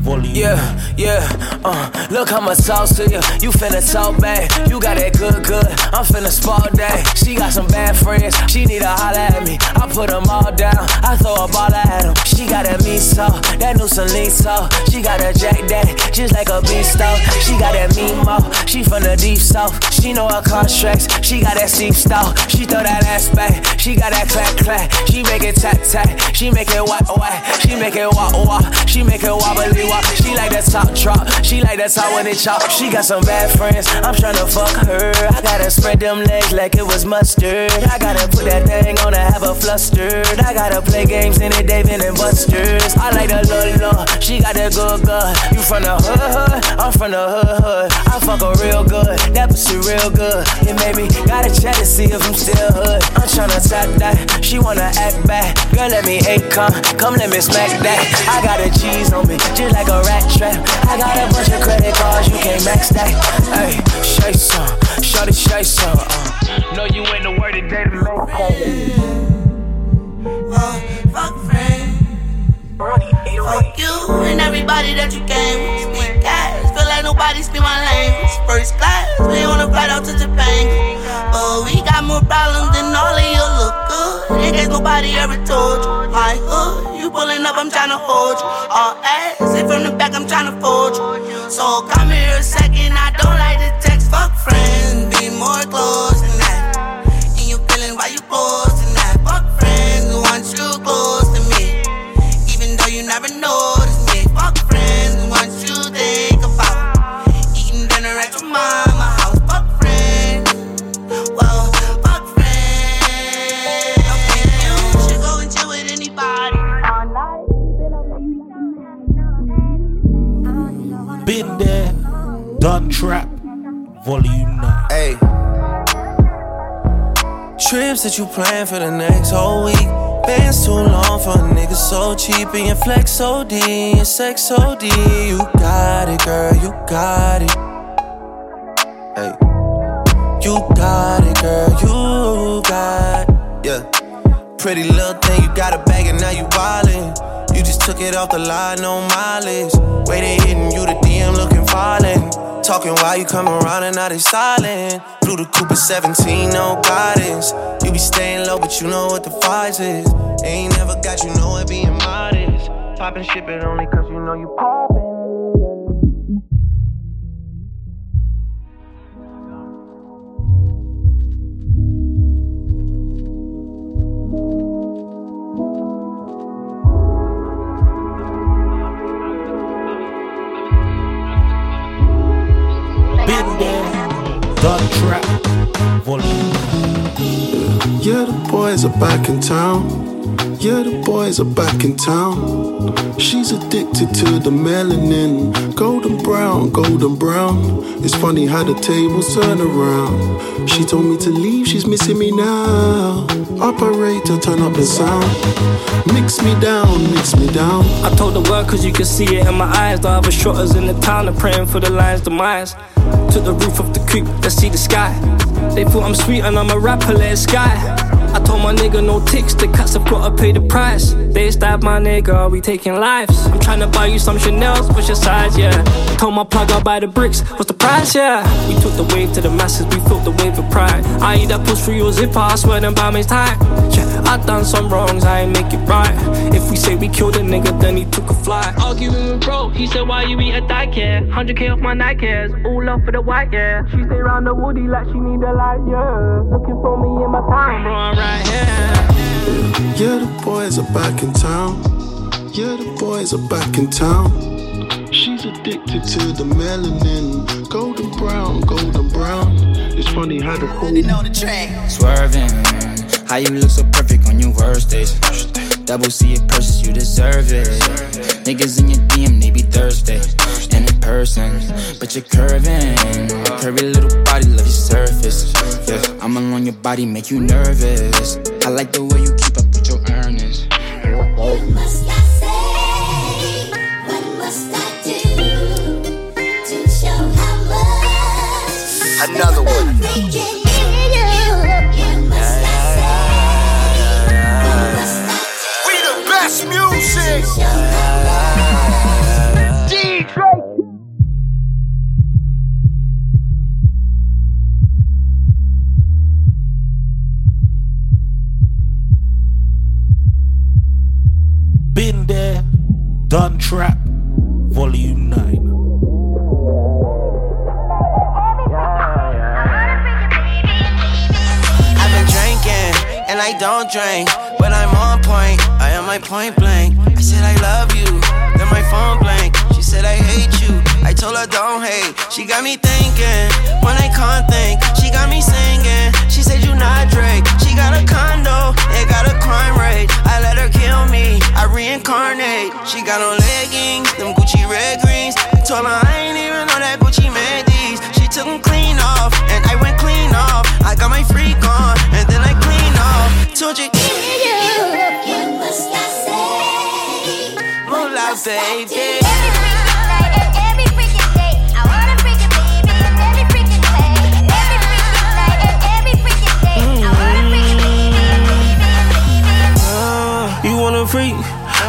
Volume. Yeah, yeah, uh, look how much talk to you. You finna talk back. You got that good, good. I'm finna spot that. She got some bad friends. She need to holler at me. I put them all down. I throw a ball at them. She got that sauce, that new Celine sauce. She got a Jack Daddy, just like a beast stove. She got that mouth. She from the deep south. She know her contracts. She got that steep style. She throw that ass back. She got that clack clack. She make it tap tap. She make it whack whack. She make it wah wah. She make it wobbly wah. She like that top drop. She like that top when it chop. She got some bad friends. I'm tryna fuck her. Gotta spread them legs like it was mustard. I gotta put that thing on to have a flustered. I gotta play games in it, David and Buster's. I like the lolo. She got that good good. You from the hood hood? I'm from the hood hood. I fuck her real good. That pussy real good. It made me gotta check to see if I'm still hood. I'm tryna tap that. She wanna act back. Girl, let me eight come. Come let me smack that. I got a cheese on me, just like a rat trap. I got a bunch of credit cards, you can't max that. Hey, shay some, shorty shay some. Uh. Know you ain't the word today to make Uh, fuck friends. Fuck you and everybody that you came with. Speak cash, feel like nobody speak my language. First class, we on a flight out to Japan. But we got more problems than all of you look good. In case nobody ever told you. My hood, you pulling up, I'm tryna hold you. All ass, if from the back, I'm tryna fold you. So come here a second, I don't like to text. Fuck friends, be more close than that. And you feeling why you close than that. Fuck friends, once you close to me. Even though you never noticed me. Fuck friends, once you think about eating dinner at your mama house. Fuck friends, whoa, fuck friends. Okay, you should go and chill with anybody. Been there, done trap. Volume 9. Hey. Trips that you plan for the next whole week. Bands too long for a nigga so cheap. And your flex OD and sex OD. You got it, girl, you got it. Hey. You got it, girl, you. Pretty little thing, you got a bag and now you wildin'. You just took it off the line, no mileage. Way they hitting you, the DM looking violent. Talking while you come around and now they silent. Blew the Cooper 17, no guidance. You be staying low, but you know what the price is. Ain't never got you know it being modest. Poppin' ship it only cause you know you poppin'. Done trap. Volume 9. Yeah, the boys are back in town. Yeah, the boys are back in town. She's addicted to the melanin. Golden brown, golden brown. It's funny how the tables turn around. She told me to leave, she's missing me now. Operator, turn up the sound. Mix me down, mix me down. I told the world cause you can see it in my eyes. The other shotters in the town are praying for the lion's demise. Took the roof off the coupe, let's see the sky. They thought I'm sweet and I'm a rapper, let it sky. I told my nigga no ticks, the cats have gotta pay the price. They stab my nigga, we taking lives. I'm tryna buy you some Chanel's, what's your size, yeah? Told my plug I'll buy the bricks, what's the price, yeah? We took the wave to the masses, we felt the wave of pride. I eat that push through your zipper, I swear them by me's tight. Yeah, I done some wrongs, I ain't make it right. If we say we killed a nigga, then he took a flight. Arguing with bro, he said, why you eat a die care? 100k off my Nikes, all off for the white, yeah. She stay round the woody like she need a light, yeah. Looking for me in my time, bro, I'm right here. Yeah, the boys are back in town. Yeah, the boys are back in town. She's addicted to the melanin. Golden brown, golden brown. It's funny how the whole Swerving, How you look so perfect on your worst days. Double C it purses, you deserve it. Niggas in your DM, they be thirsty. And in person, but you're curving. Curvy little body, love your surface. Yeah, I'm along your body, make you nervous. I like the way you keep up with your earnings. What must I say? What must I do to show how much? Another one. Done trap, volume 9. I've been drinking, and I don't drink, but I'm on point. I am my point blank. I said I love you, then my phone blank. She said I hate you. I told her don't hate. She got me thinking when I can't think. She got me singing. She said you not Drake. Got a condo, it got a crime rate. I let her kill me. I reincarnate. She got on leggings, them Gucci red greens. I told her I ain't even know that Gucci made these. She took them clean off, and I went clean off. I got my freak on, and then I clean off. Told you. What must I say? Moolah, baby.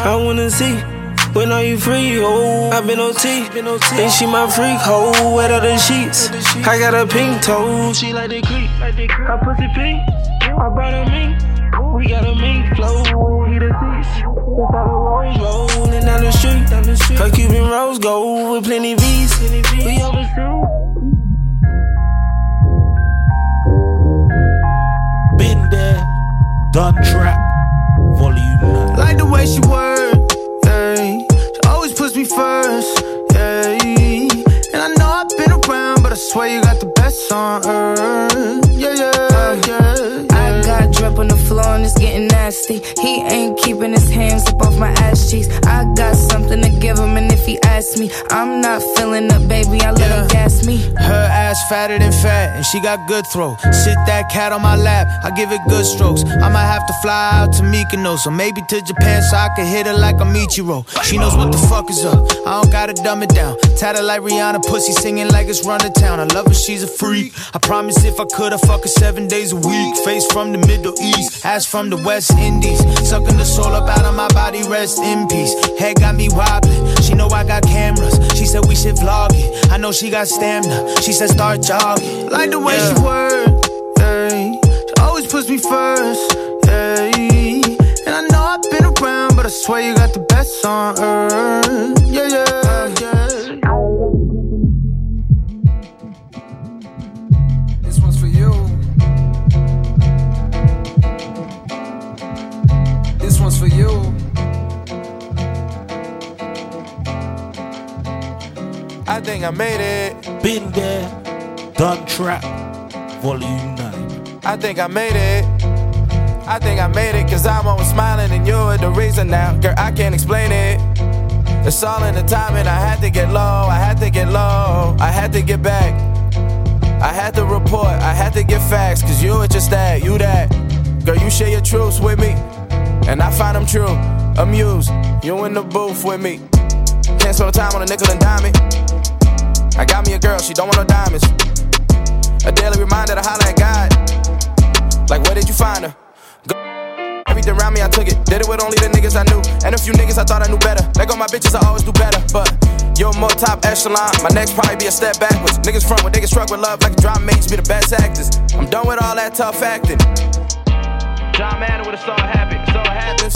I wanna see. When are you free? Oh, I've been OT. And she my freak, hoe, wet out the sheets. I got a pink toe, she like the creep. Her pussy pink, I brought her mink. We got a mink flow, he the seats. Rolling down the street, her Cuban rose gold with plenty V's. We overseas. Been there, done trap, way she work, yeah. She always puts me first, yeah. And I know I've been around, but I swear you got the best on earth, yeah, yeah, yeah. I got drip on the floor and it's getting nasty. He ain't keeping his hands up off my ass cheeks. I got something to give him, and if he asks me, I'm not feeling up, baby. I let him gas me. Her ass fatter than fat, and she got good throw. Sit that cat on my lap, I give it good strokes. I might have to fly out to Mykonos, or maybe to Japan so I can hit her like a Michiro. She knows what the fuck is up. I don't gotta dumb it down. Tatted like Rihanna, pussy singing like it's run to town. I love her, she's a freak. I promise if I could, I'd fuck her seven days a week. Face from the Middle East, ass from the West Indies. Sucking the soul up out of my body, rest in peace. Head got me wobbling. She know I got cameras. She said we should vlog it. I know she got stamina. She said start jogging. Like the way Yeah. she work, yeah. She always puts me first, yeah. And I know I've been around, but I swear you got the best on earth, yeah, yeah. I think I made it. Been there, done trap, volume 9. I think I made it. I think I made it cause I'm always smiling and you're the reason now. Girl, I can't explain it. It's all in the timing. I had to get low. I had to get low. I had to get back. I had to report. I had to get facts cause you were just that. You that. Girl, you share your truths with me. And I find them true. Amused. You in the booth with me. Can't spend time on a nickel and dime it. I got me a girl, she don't want no diamonds. A daily reminder to holler at God. Like, where did you find her? Go- Everything around me, I took it. Did it with only the niggas I knew. And a few niggas I thought I knew better. Let go my bitches, I always do better. But you're more top echelon. My next probably be a step backwards. Niggas front when niggas struck with love like a drama mates be the best actors. I'm done with all that tough acting. John Madden with a star habit, so it happens.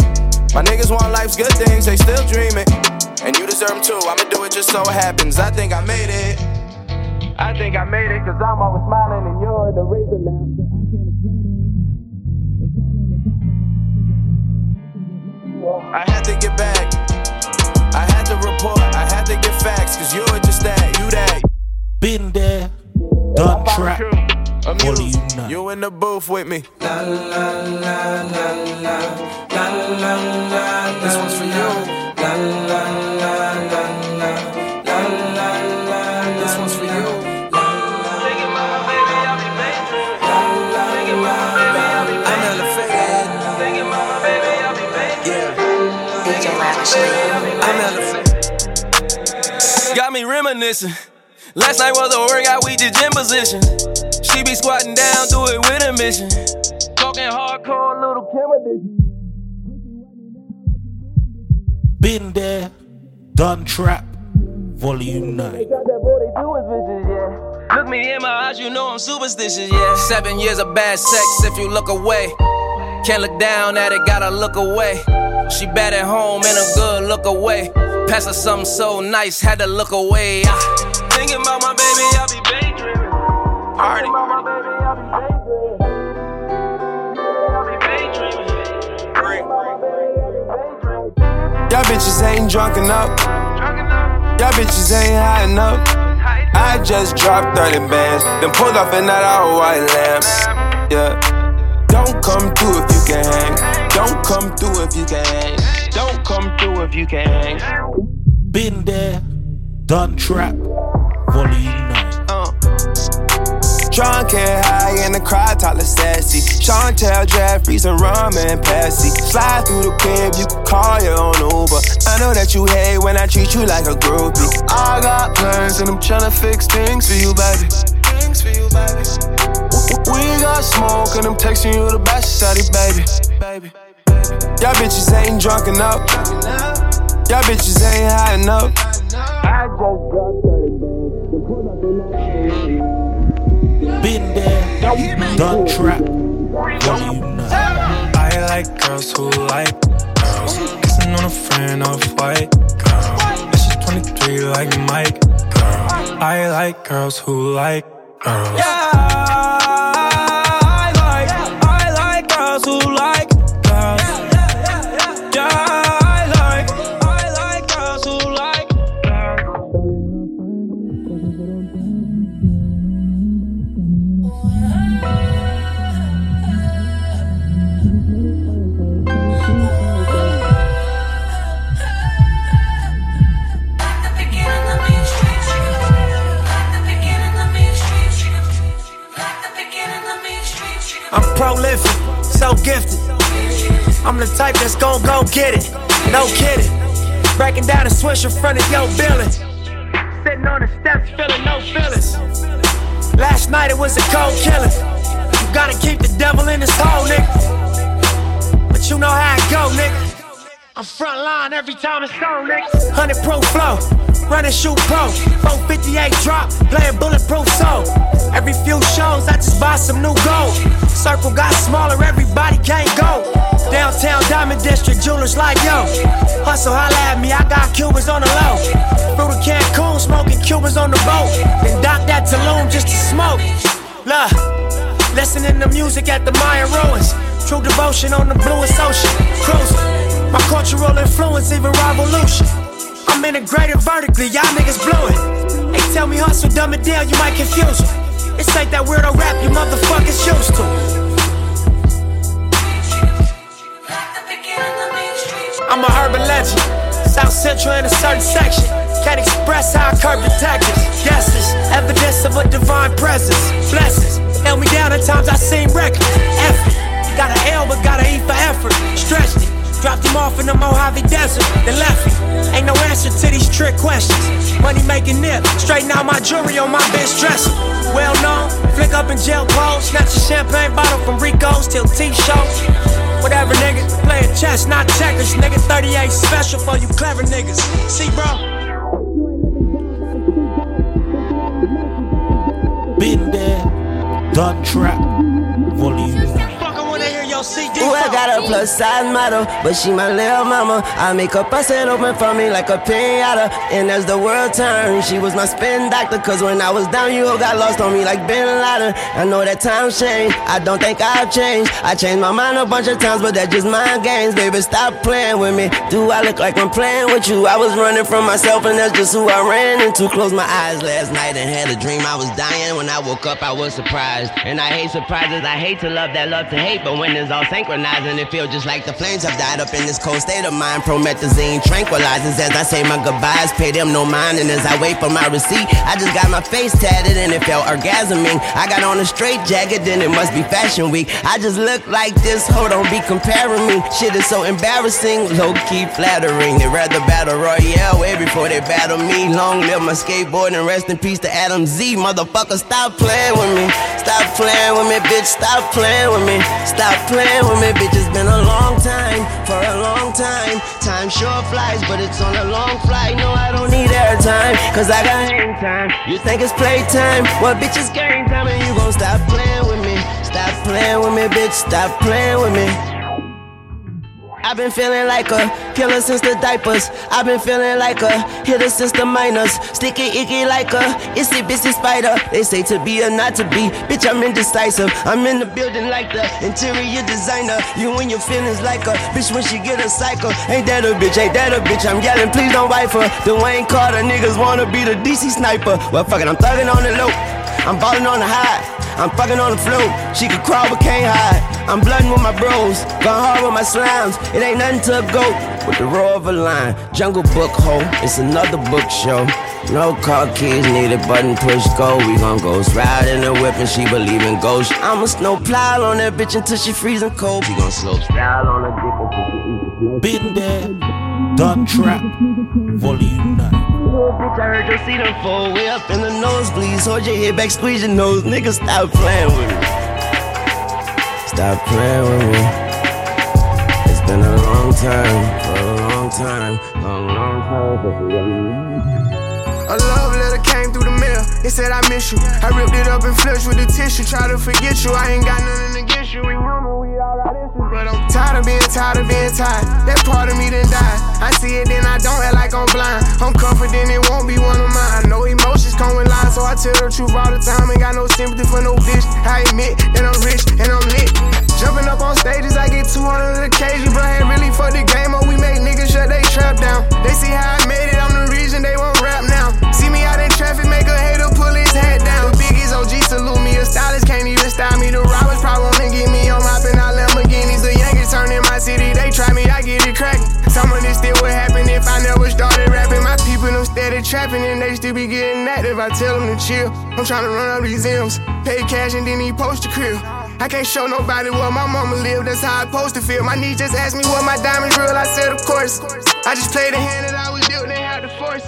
My niggas want life's good things, they still dreaming. And you deserve them too, I'ma do it just so it happens. I think I made it. I think I made it, cause I'm always smiling and you're the reason now. I. I had to get back. I had to report. I had to get facts, cause you're just that, you that. Been there, done track. What do you know? You in the booth with me. La la la la la la la la. This one's for you. Got me reminiscing. Last night was a workout, we did gym position. She be squatting down, do it with a mission. Talking hardcore, Lil Kim edition. Been there, done trap. Volume 9. Look me in my eyes, you know I'm superstitious, yeah. Seven years of bad sex if you look away. Can't look down at it, gotta look away. She bad at home and a good look away. Pass her something so nice, had to look away. Ah. Thinking about my baby, I be daydreaming. Party. Party, baby, I be daydreaming. Y'all bitches ain't drunk enough. Y'all bitches ain't high enough. I just dropped 30 bands, then pulled off in that all white lamb. Yeah. Don't come through if you can hang. Don't come through if you can hang. Don't come through if you can hang. Been there, done trap. Volume 9. Drunk and high in the crowd, talk less sassy. Chantel, Jeffries, and rum and Pepsi. Slide through the crib, you can call your own Uber. I know that you hate when I treat you like a groupie. I got plans and I'm tryna fix things for you, baby. Things for you, baby. We got smoke and I'm texting you the best, shawty, baby. baby. Y'all bitches ain't drunk enough. Y'all bitches ain't high enough. I just done trap. Volume 9. I like girls who like girls. Kissing on a friend of white girl. But she's 23 like Mike girl. I like girls who like girls. Yeah, I like, I like girls who like in front of your building. Sitting on the steps, feeling no feelings. Last night it was a cold killing. You gotta keep the devil in his hole, nigga. But you know how it go, nigga. I'm front line every time it's on, nigga. 100 pro flow, running shoot pro. 458 drop, playing bulletproof soul. Every few shows, I just buy some new gold. Circle got smaller, everybody can't go. Downtown Diamond District, jewelers like yo. Hustle, holla at me, I got Cubans on the low. Through the Cancun, smoking Cubans on the boat. Then dock that Tulum just to smoke. Look, listening to music at the Mayan ruins. True devotion on the bluest ocean. Cruising. My cultural influence, even revolution. I'm integrated vertically, y'all niggas blew it. They tell me hustle, dumb it down, you might confuse them. This ain't that weirdo rap you motherfuckers used to. I'm a urban legend, South Central in a certain section. Can't express how I curb detectives. Guesses, evidence of a divine presence. Blessings, held me down at times I seem reckless. Effort, got an L but got an E for effort. Stretched it. Dropped him off in the Mojave Desert, then left him. Ain't no answer to these trick questions. Money making nip, straighten out my jewelry on my bench dresser. Well known, flick up in jail clothes, snatch a champagne bottle from Rico's till T-shows. Whatever, nigga, playing chess, not checkers. Nigga, 38 special for you clever niggas. See, bro. Been there, done trap. Volume Ooh, I got a plus size model, but she my little mama. I make her bust it open for me like a pinata. And as the world turns, she was my spin doctor. Cause when I was down, you all got lost on me like Bin Laden. I know that times change, I don't think I've changed. I changed my mind a bunch of times, but that's just my games, baby. Stop playing with me. Do I look like I'm playing with you? I was running from myself, and that's just who I ran into. Closed my eyes last night and had a dream I was dying. When I woke up, I was surprised. And I hate surprises, I hate to love that love to hate. But when it's all synchronized and it feels just like the flames have died up in this cold state of mind, promethazine tranquilizes as I say my goodbyes. Pay them no mind, and as I wait for my receipt, I just got my face tatted and it felt orgasming. I got on a straight jacket, then it must be fashion week. I just look like this, hold on, be comparing me. Shit is so embarrassing, low key flattering. They rather battle Royale way before they battle me. Long live my skateboard and rest in peace to Adam Z. Motherfucker, stop playing with me. Stop playing with me, bitch. Stop playing with me. Stop playing with me, bitch. It's been a long time, for a long time. Time sure flies, but it's on a long flight. No, I don't need airtime, cause I got hang time. You think it's playtime? Well, bitch, it's game time, and you gon' stop playing with me. Stop playing with me, bitch. Stop playing with me. I've been feeling like a killer since the diapers. I've been feeling like a hitter since the minors. Sticky icky like a itsy bitsy spider. They say to be or not to be. Bitch, I'm indecisive. I'm in the building like the interior designer. You and your feelings like a bitch when she get a cycle. Ain't that a bitch? Ain't that a bitch? I'm yelling, please don't wife her. Dwayne Carter niggas wanna be the DC sniper. Well, fuck it, I'm thugging on the low. I'm ballin' on the high. I'm fucking on the float. She can crawl but can't hide. I'm blooding with my bros. Gone hard with my slimes. It ain't nothing to a goat. With the roar of a lion. Jungle book hole. It's another book show. No car keys needed, button push go. We gon' ghost ride in the whip and she believe in ghosts. I'ma snow plow on that bitch until she freezing cold. We gon' slow style on her dick until she eat the Been there, done trap, volume 9. Bitch, I heard your seat unfold way up in the nosebleeds. Hold your head back, squeeze your nose. Nigga, stop playing with me. Stop playing with me. It's been a long time, a long time, long, long time. A came through the mail. It said I miss you. I ripped it up and flushed with the tissue. Try to forget you. I ain't got nothing against you. We human, we all got issues, but I'm tired of being tired of being tired. That part of me done died. I see it, then I don't act like I'm blind. I'm confident it won't be one of mine. No emotions come with lines, so I tell the truth all the time. Ain't got no sympathy for no bitch. I admit that I'm rich and I'm lit. Jumping up on stages, I get 200 occasions, but I ain't really for the game. Or we make niggas shut they trap down. They see how I made it, I'm the reason they won't rap now. See me out in traffic, make a hater a stylist can't even style me. The robbers probably wanna get me on mopping out Lamborghinis. The Yankees turn in my city, they try me, I get it cracking. Some of this still would happen if I never started rapping. My people them steady trapping and they still be getting active. I tell them to chill. I'm trying to run up these M's, pay cash and then he post the crib. I can't show nobody where my mama live, that's how I supposed to feel. My niece just asked me what my diamonds real, I said, of course. I just played the hand that I was dealt, they had the force.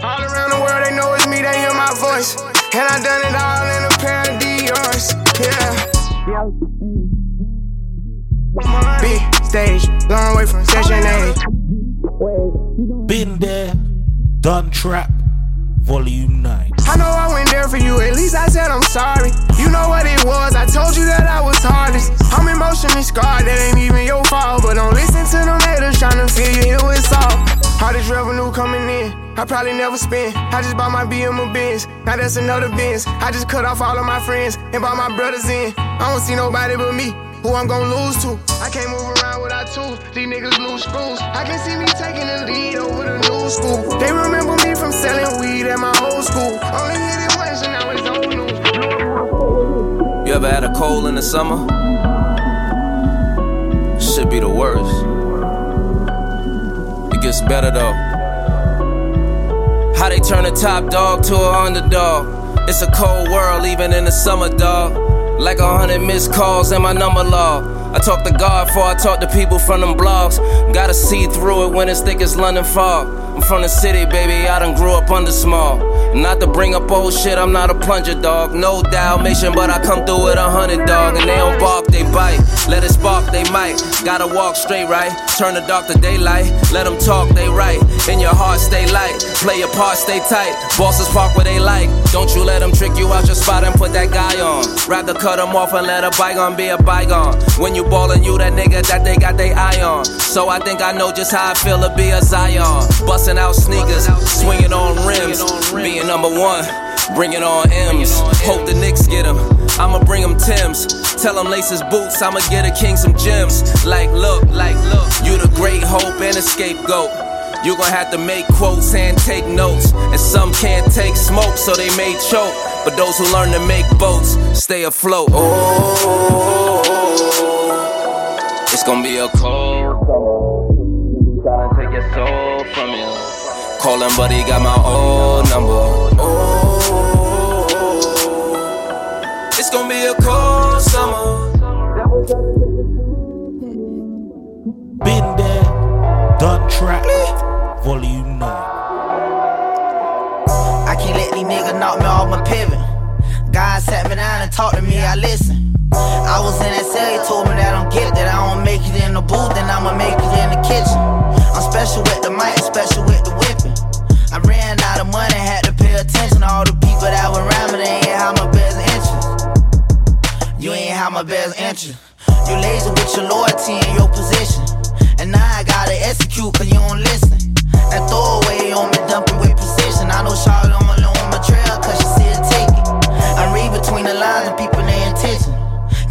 All around the world, they know it's me, they hear my voice. And I done it all in a pair Dior's, yeah. Big stage, long way from session A. Been there, done trap, volume 9. I know I went there for you, at least I said I'm sorry. You know what it was, I told you that I was hardest. I'm emotionally scarred, that ain't even your fault. But don't listen to them haters tryna feel you here with all. All this revenue coming in, I probably never spend. I just bought my BM a Benz, now that's another Benz. I just cut off all of my friends and bought my brothers in. I don't see nobody but me. Who I'm gon' lose to? I can't move around without tools. These niggas lose screws. I can see me taking the lead over the new school. They remember me from selling weed at my old school. Only hit it once and now it's old news. You ever had a cold in the summer? Should be the worst. It gets better though. How they turn a top dog to an underdog. It's a cold world, even in the summer, dog. Like a hundred missed calls in my number log. I talk to God before I talk to people from them blogs. Gotta see through it when it's thick as London fog. I'm from the city, baby, I done grew up under small. Not to bring up old shit, I'm not a plunger dog. No Dalmatian, but I come through with a hundred dog. And they don't bark, they bite. Let it spark they might. Gotta walk straight, right? Turn the dark to daylight. Let them talk, they right. In your heart, stay light. Play your part, stay tight. Bosses park where they like. Don't you let them trick you out your spot and put that guy on. Rather cut them off and let a bygone be a bygone. When you ballin', you that nigga that they got they eye on. So I think I know just how I feel to be a Zion. Bustin' out sneakers, swinging on rims. Being number one, bringing on M's. Hope the Knicks get him. I'ma bring him Tim's. Tell him lace his boots, I'ma get a king some gems. Like, look, like, look, you the great hope and a scapegoat. You gon' have to make quotes and take notes. And some can't take smoke, so they may choke. But those who learn to make boats stay afloat. Oh, it's gonna be a cold summer. Tryna your soul from you. Call him, but he got my old number. Oh, it's gonna be a cold summer. Been there, done track, volume 9. I can't let these niggas knock me off my pivot. God sat me down and talked to me, I listen. I was in that cell, he told me that I don't get that I don't make it in the booth, then I'ma make it in the kitchen. Special with the mic, special with the whipping. I ran out of money, had to pay attention all the people that were around me, they ain't have my best interest. You ain't have my best interest. You lazy with your loyalty and your position. And now I gotta execute cause you don't listen. That throwaway on me dumping with precision. I know Charlotte on on my trail cause she see it take it. I read between the lines and people their intention.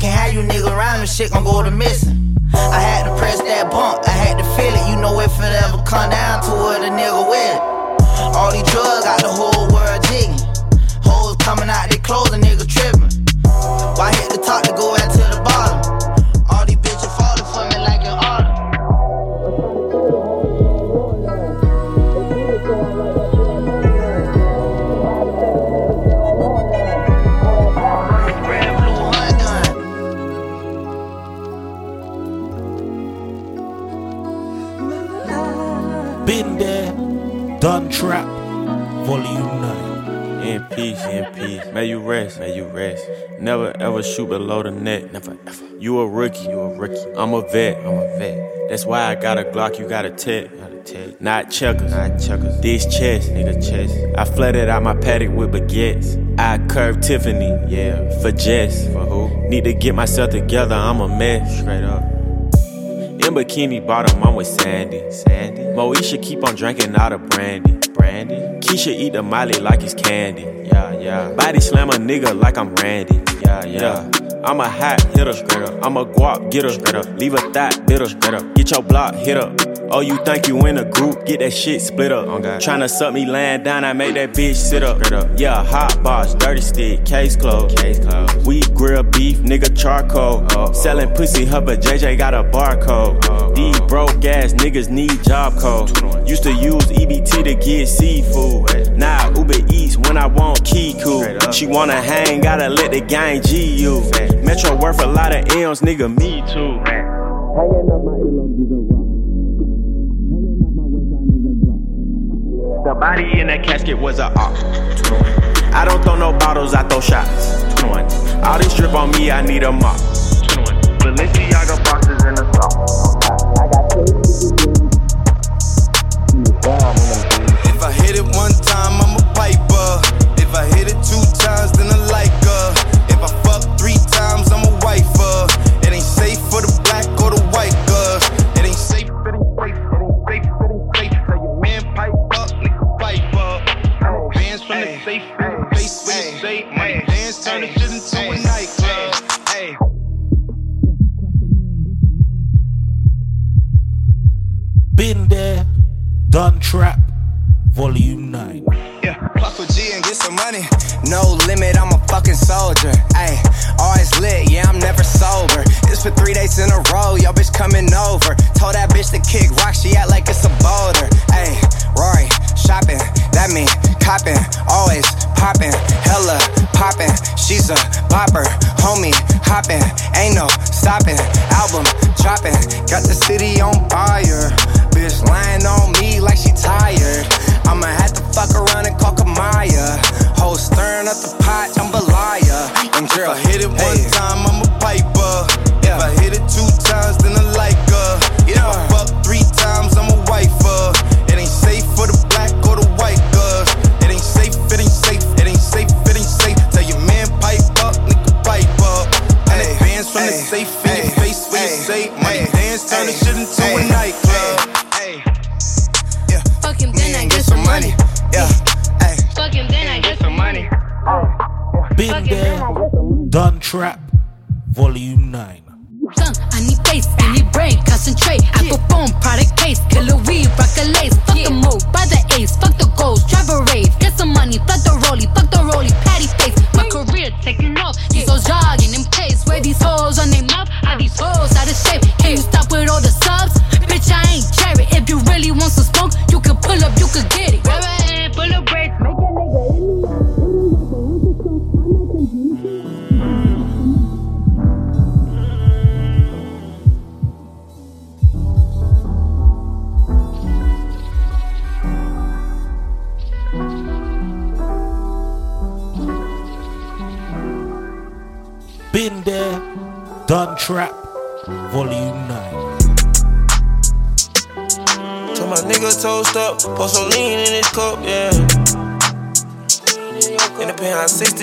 Can't have you nigga me, shit gon' go to missing. I had to press that bump, I had to feel it. You know if it ever come down to it, a nigga with it. All these drugs got the whole world jigging. Hoes coming out, they clothes, a nigga tripping. Why hit the top to go out to the bottom? Been there, done trap, volume 9. In peace, in peace. May you rest, may you rest. Never ever shoot below the net. Never ever. You a rookie, you a rookie. I'm a vet, I'm a vet. That's why I got a Glock, you got a tech. Not checkers, not checkers. This chest, nigga chest. I flooded out my Patek with baguettes. I curved Tiffany, yeah. For Jess, for who? Need to get myself together, I'm a mess. Straight up. In bikini bottom, I'm with Sandy. Sandy. Moesha keep on drinking out of brandy. Brandy. Keisha eat the Molly like it's candy. Yeah, yeah. Body slam a nigga like I'm Randy. Yeah, yeah. I'm a hot hitter. I'm a guap getter. Leave a thought bitter. Get your block hit up. Oh, you think you in a group? Get that shit split up. Oh, Tryna suck me laying down, I make that bitch sit up. Straight up. Yeah, hot box, dirty stick, case closed. Case closed. We grill beef, nigga charcoal. Oh, oh. Selling pussy, her but JJ got a barcode. Oh, These broke ass niggas need job code. Used to use EBT to get seafood. Now Uber Eats when I want Kiku. She wanna hang, gotta let the gang G you. Metro worth a lot of M's, nigga, me too. Hanging up my body in that casket was a art. I don't throw no bottles, I throw shots. All this drip on me, I need a mop. Balenciaga boxes in the If I hit it one time, I'm a piper. If I hit it two times, then I like her. If I fuck three times, I'm a wifer. Bopper, homie, hopping, ain't no stopping. Album dropping, got the city on fire.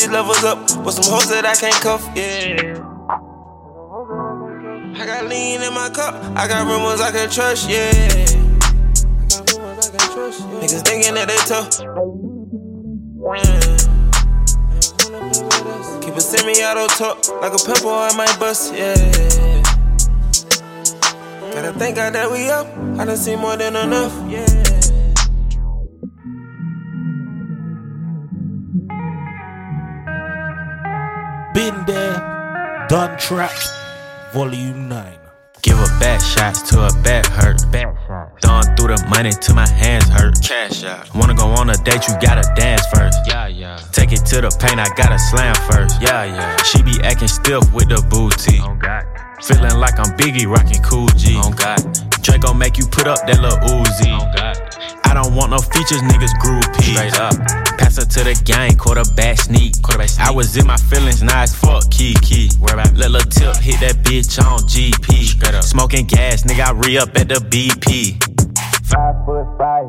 60 levels up, with some hoes that I can't cuff, yeah. I got lean in my cup, I got rumors I can trust, yeah. Niggas thinking that they tough. Yeah. Keep a semi-auto talk, like a pimple I might bust, yeah. Gotta thank God that we up. I done seen more than enough. Yeah. Been there, done trap, volume 9. Give a back shots to a back hurt. Back Throwing through the money till my hands hurt. Cash out. Wanna go on a date, you gotta dance first. Yeah, yeah. Take it to the paint, I gotta slam first. Yeah, yeah. She be acting stiff with the booty. Oh God. Feeling like I'm Biggie rocking Coogi. Oh God. Draco make you put up that little Uzi. Oh God. I don't want no features, niggas groupies. Straight up. Pass her to the gang, quarterback sneak. Quarterback sneak. I was in my feelings, now it's fuck Kiki. Where about? Let lil' tip hit that bitch on GP. Straight up. Smoking gas, nigga, I re up at the BP. Five foot five,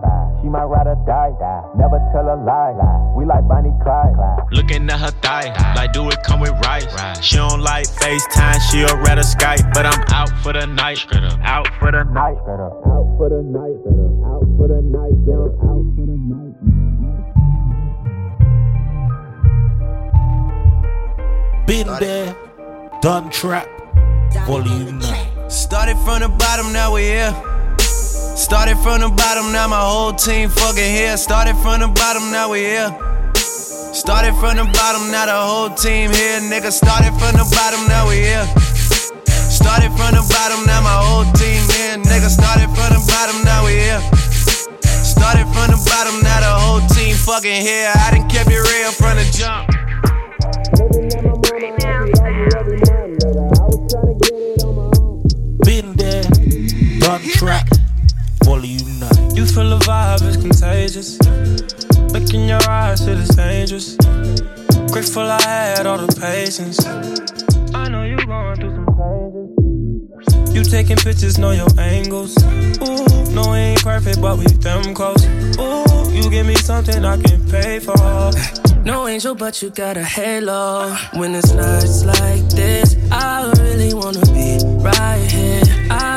she might ride or die. Never tell a lie. lie. We like Bonnie Clyde. Looking at her thigh, like do it come with rice. She don't like FaceTime, she'll rather Skype, but I'm out for the night. Out for the night. Out for the night. Out for the night. Yeah, I'm out for the night. Been there, done trap, volume 9. Started from the bottom, now we're here. Started from the bottom, now my whole team fucking here. Started from the bottom, now we here. Started from the bottom, now the whole team here. Nigga, started from the bottom, now we here. Started from the bottom, now my whole team here. Nigga, started from the bottom, now we here. Started from the bottom, now the whole team fucking here. I done kept it real from the jump. Been there, done 9. You feel the vibe it's contagious. Look in your eyes, feel it's dangerous. Grateful I had all the patience. I know you going through some changes. You taking pictures, know your angles. Ooh, no, we ain't perfect, but we them close. Ooh, you give me something I can pay for. No angel, but you got a halo. When it's nights like this, I really wanna be right here. I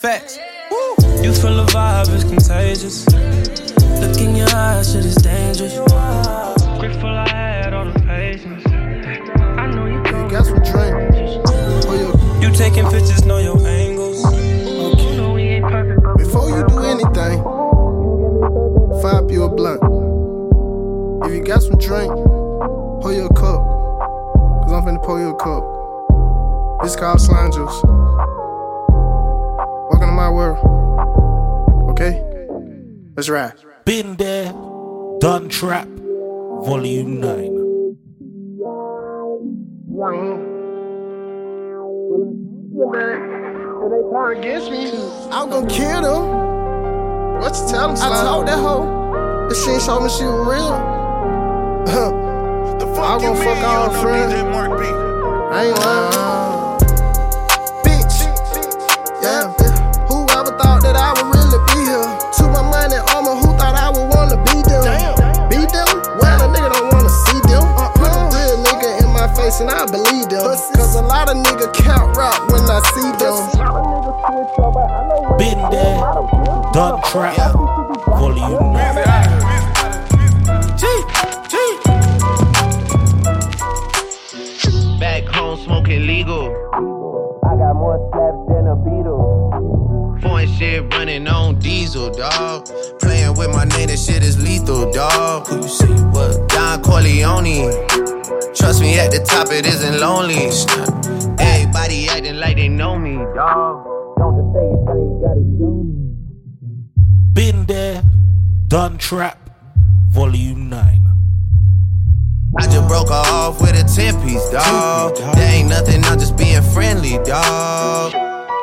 Facts. You feel the vibe is contagious. Look in your eyes, shit is dangerous. Grateful I had all the patience. I know you You got some drink. Oh, You taking pictures, know your angles. Before you do anything, fire up you a blunt. If you got some drink, Pour your a cup. Cause I'm finna pour you a cup. This called slime juice. Welcome to my world. Okay? Let's ride. Been there, done trap, volume 9. If they turn against me, I'm gonna kill them. What you tell them, I told that hoe. This shit showed me she was real. the fuck I'm gonna fuck all her friends. I ain't lying. Bitch. Yeah. Whoever thought that I would really be here? To my money armor, who thought I would wanna be them? Be them? Well, a nigga don't wanna see them. Put a real nigga in my face and I believe them. Cause a lot of niggas can't rap when I see them. Been there, done trap, volume 9. Back home smoking legal. I got more slaps than the Beatles. Foreign shit running on diesel, dog. Playing with my name, this shit is lethal, dog. Who you see? What? Don Corleone. Trust me, at the top it isn't lonely. Everybody acting like they know me, dog. Don't just say it, tell you gotta show me. Been there, done trap, volume 9. I just broke her off with a 10 piece, dog. There ain't nothing, I'm just being friendly, dog.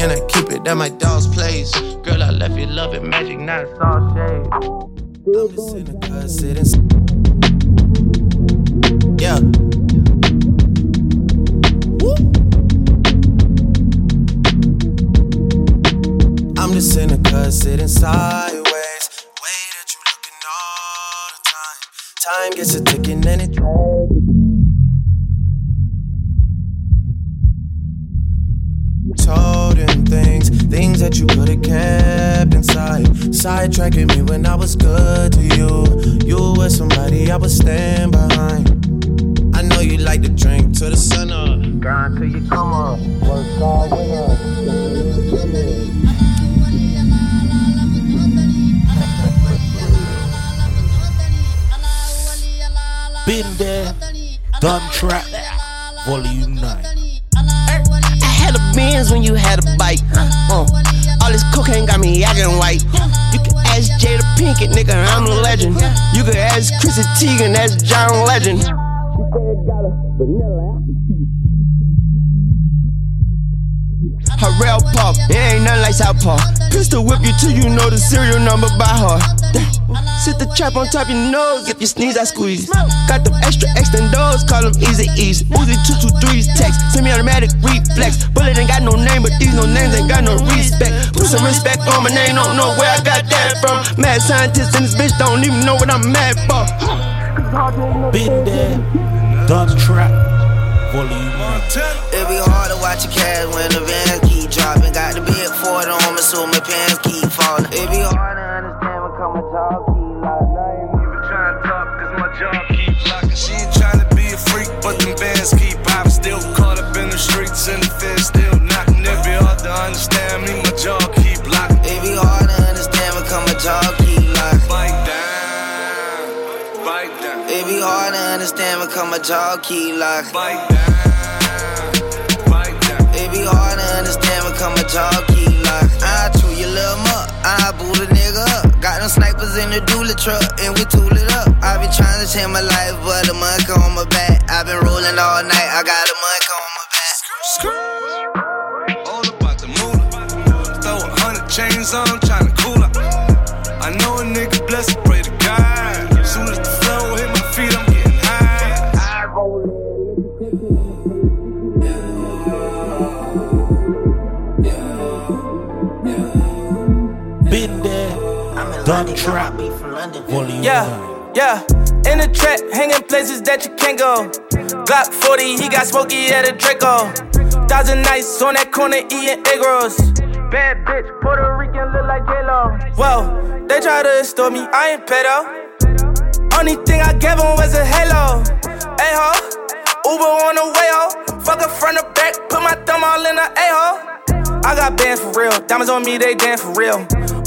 and I keep it at my dog's place. Girl, I left you loving magic, not all shade. I'm just in the sitting. Yeah. I'm just in the cut, sitting sideways. Way that you looking all the time. Time gets a ticking and it Told him things, things that you could have kept inside. Sidetracking me when I was good to you. You were somebody I would stand behind. I know you like to drink till the sun up. Grind till you come up. Work hard with us. Been there, done trap, volume 9. A Benz when you had a bike. Uh, all this cocaine got me acting white. You can ask Jada Pinkett, nigga, I'm a legend. You can ask Chrissy Teigen, that's John Legend. Her rail pop, it ain't nothing like South Park. Pistol whip you till you know the serial number by heart. Sit the trap on top your nose, if you sneeze, I squeeze. Got them extra extendos, call them easy ease. Uzi 223's text, semi automatic reflex. Bullet ain't got no name, but these no names ain't got no respect. Put some respect on my name, don't know where I got that from. Mad scientist and this bitch don't even know what I'm mad for. Been there, done trap, volume 9. It be hard to watch your cash when the vans keep dropping. Got the big Ford on me, so my pants keep falling. It be hard to understand when come a talk keep locked. I ain't even trying to talk, cause my jaw keep locking. She ain't tryna be a freak, but them bands keep popping. Still caught up in the streets and the feds still knocking. It be hard to understand me, my jaw keep locking. It be hard to understand when come a talk keep locking. Bite down, bite down. It be hard to understand when come a talk keep locking. Bite down, come a keep locking. I chew your little muck, I boot a nigga up. Got them snipers in the dually truck, and we tool it up. I been trying to change my life, but the monk on my back. I been rolling all night, I got a monk on my back. Screw, screw. All about the moolah. Throw a hundred chains on, done trap, Yeah, yeah. In the trap, hanging places that you can't go. Glock 40, he got smoky at a Draco. Thousand nights on that corner eating egg rolls. Bad bitch, Puerto Rican look like J-Lo. Well, they try to extort me, I ain't pedo. Only thing I gave them was a halo. Hey ho, Uber on the way ho. Fuck a front or back, put my thumb all in the a-hole. I got bands for real, diamonds on me, they dance for real.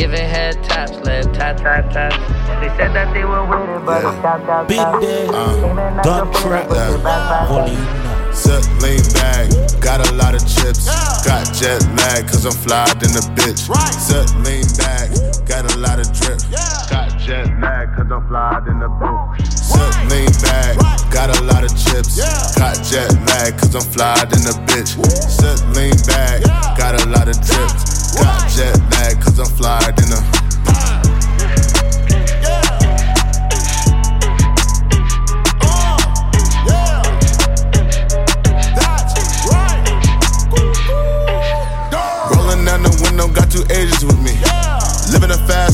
Giving head taps, led tap, tap, tap. They said that they were with it, but it's tap, tap, tap. Been there, done trap, volume Set lean back, got a lot of chips. Got jet lag, cause I'm flyed in the bitch. Set lean back, got a lot of drip. Got jet lag, cause I'm flyed in the bitch. Set lean back, got a lot of chips. Got jet lag, cause I'm flyed in the bitch. Set lean back, got a lot of drip. Got jet lag, cause I'm flyed in the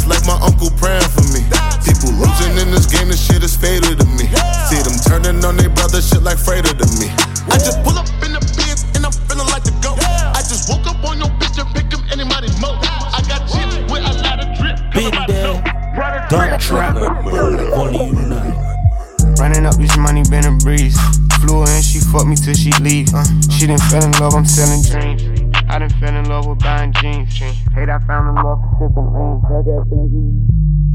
Living a my uncle praying for me. People losing in this game, this shit is fatal to me. See them turning on their brother, shit like freighter to me. I just pull up in the biz and I'm feeling like the go. I just woke up on your bitch and pick him anybody mo. I got chips with a lot of drip. Been there, done trap, volume 9. Running up this money been a breeze. Flew her and she fucked me till she leave. Uh, she didn't fell in love, I'm selling dreams. I done fell in love with buying jeans. Hate I found the love for sipping lean.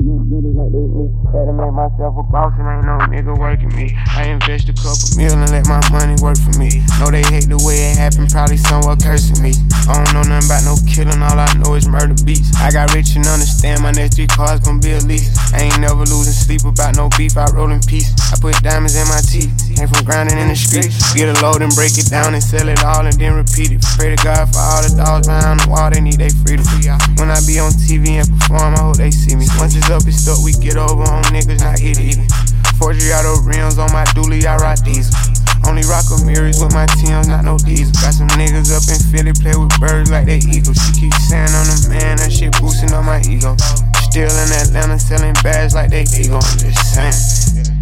To make myself a boss and ain't no nigga working me. I invest a couple mil and let my money work for me. Know they hate the way it happened, probably somewhat cursing me. I don't know nothing about no killing, all I know is murder beats. I got rich and understand my next three cars gon' be a lease. I ain't never losing sleep about no beef, I roll in peace. I put diamonds in my teeth, came from grinding in the streets. Get a load and break it down and sell it all and then repeat it. Pray to God for all the dogs behind the wall, they need their freedom. When I be on TV and perform, I hope they see me. Once it's up, it's up, we get over on niggas, not it even. Forgiato rims on my dually, I rock diesel. Only rock a mirrors with my Tim's, not no diesel. Got some niggas up in Philly, play with birds like they eagles. She keep saying I'm the man, that shit boosting on my ego. Still in Atlanta, selling bags like they ego. I'm just saying.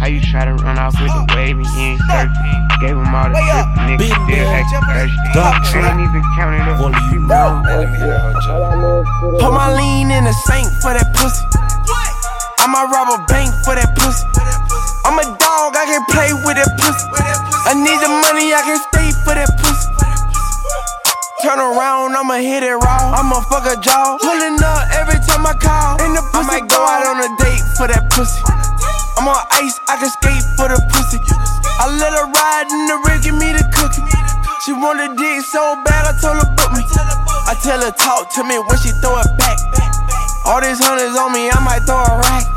How you try to run off with the wave and you ain't? Gave him all the shit, niggas still acting thirsty. I ain't even counted up. Put my lean in the sink for that pussy. I might rob a bank for that pussy. I'm a dog, I can play with that pussy. I need the money, I can stay for that pussy. Turn around, I'ma hit it raw. I'ma fuck a jaw. Pulling up every time I call. And the pussy I might go out on a date for that pussy. I'm on ice, I can skate for the pussy. I let her ride in the rig, give me the cookie. She wanted dick so bad, I told her book me. I tell her talk to me when she throw it back. All these hundreds on me, I might throw a rack.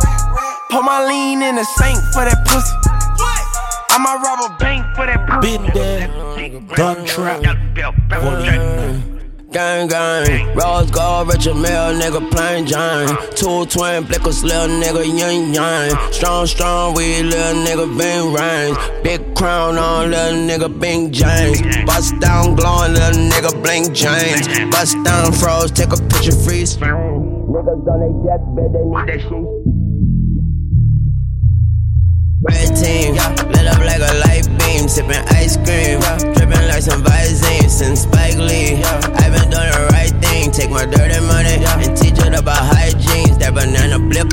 Put my lean in the sink for that pussy. I might rob a bank for that pussy. Been there, done trap, volume 9. Gang, gang, Rose gold, Richard Mille, nigga, plain Jane. Two twin blickers, little nigga, yin yang. Strong, strong, we little nigga, bing range. Big crown on, little nigga, Bing James. Bust down, glowing, little nigga, blink James. Bust down, froze, take a picture, freeze. Niggas on their deathbed, they need that shit. Red team, lit up like a light beam, sipping ice cream, dripping like some Visine since Spike Lee. I've been doing the right thing, take my dirty money and teach it about hygiene. That banana blip,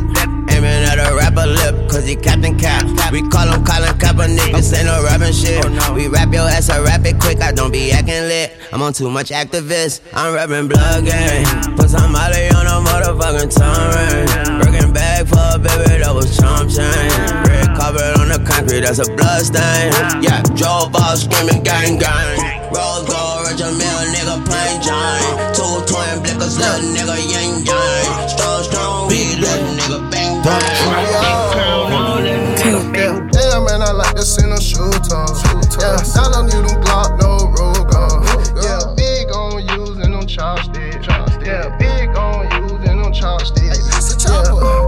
aiming at a lip, cause he Captain Cap. We call him Colin Kaepernick, this ain't no rapping shit. Oh, we rap your ass, I rap it quick, I don't be acting lit. I'm on too much activist, I'm rapping blood gang. Put some Molly on a motherfucking tongue ring. Working bag for a baby, that was chomp chain. Red carpet on the concrete, that's a blood stain. Yeah, drove off screaming gang gang. Rose gold, Mille, nigga, plain Jane. Two twin blickers, little nigga, yin yang. Strong, strong, weed, little yeah. yeah, man, I like to send them shoe. Yeah, I don't need them Glock, no road. Yeah, big on using them chopsticks. Yeah, big on using them chopsticks. Yeah,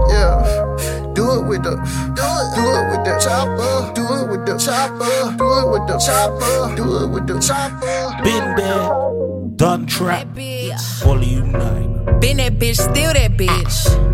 yeah. Do it with the, do it, do it with the chopper, do it with the chopper, do it with the chopper, do it with the chopper. Been there, done trap, Volume nine. Been that bitch, steal that bitch.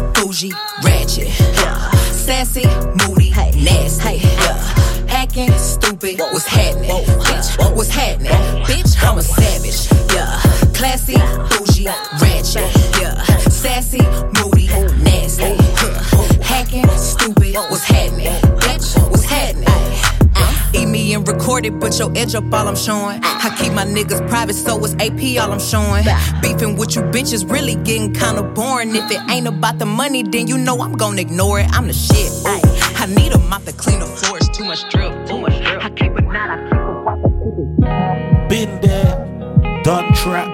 bougie, ratchet. Yeah. Sassy, moody, nasty. Yeah. Hacking, stupid, what's happening? Bitch, what's happening? Bitch, I'm a savage. Yeah. Classy, bougie, ratchet. Yeah. Sassy, moody, nasty. Yeah. Hacking, stupid, what's happening? Bitch, what's happening? Eat me and record it, but your edge up all I'm showing. I keep my niggas private, so it's AP all I'm showing. Beefing with you bitches really getting kinda boring. If it ain't about the money, then you know I'm gonna ignore it. I'm the shit. Ay, I need a mop to clean the floors. Too much drip. Too much drip. I keep a knot, I keep a watch, it. Been there, done trap.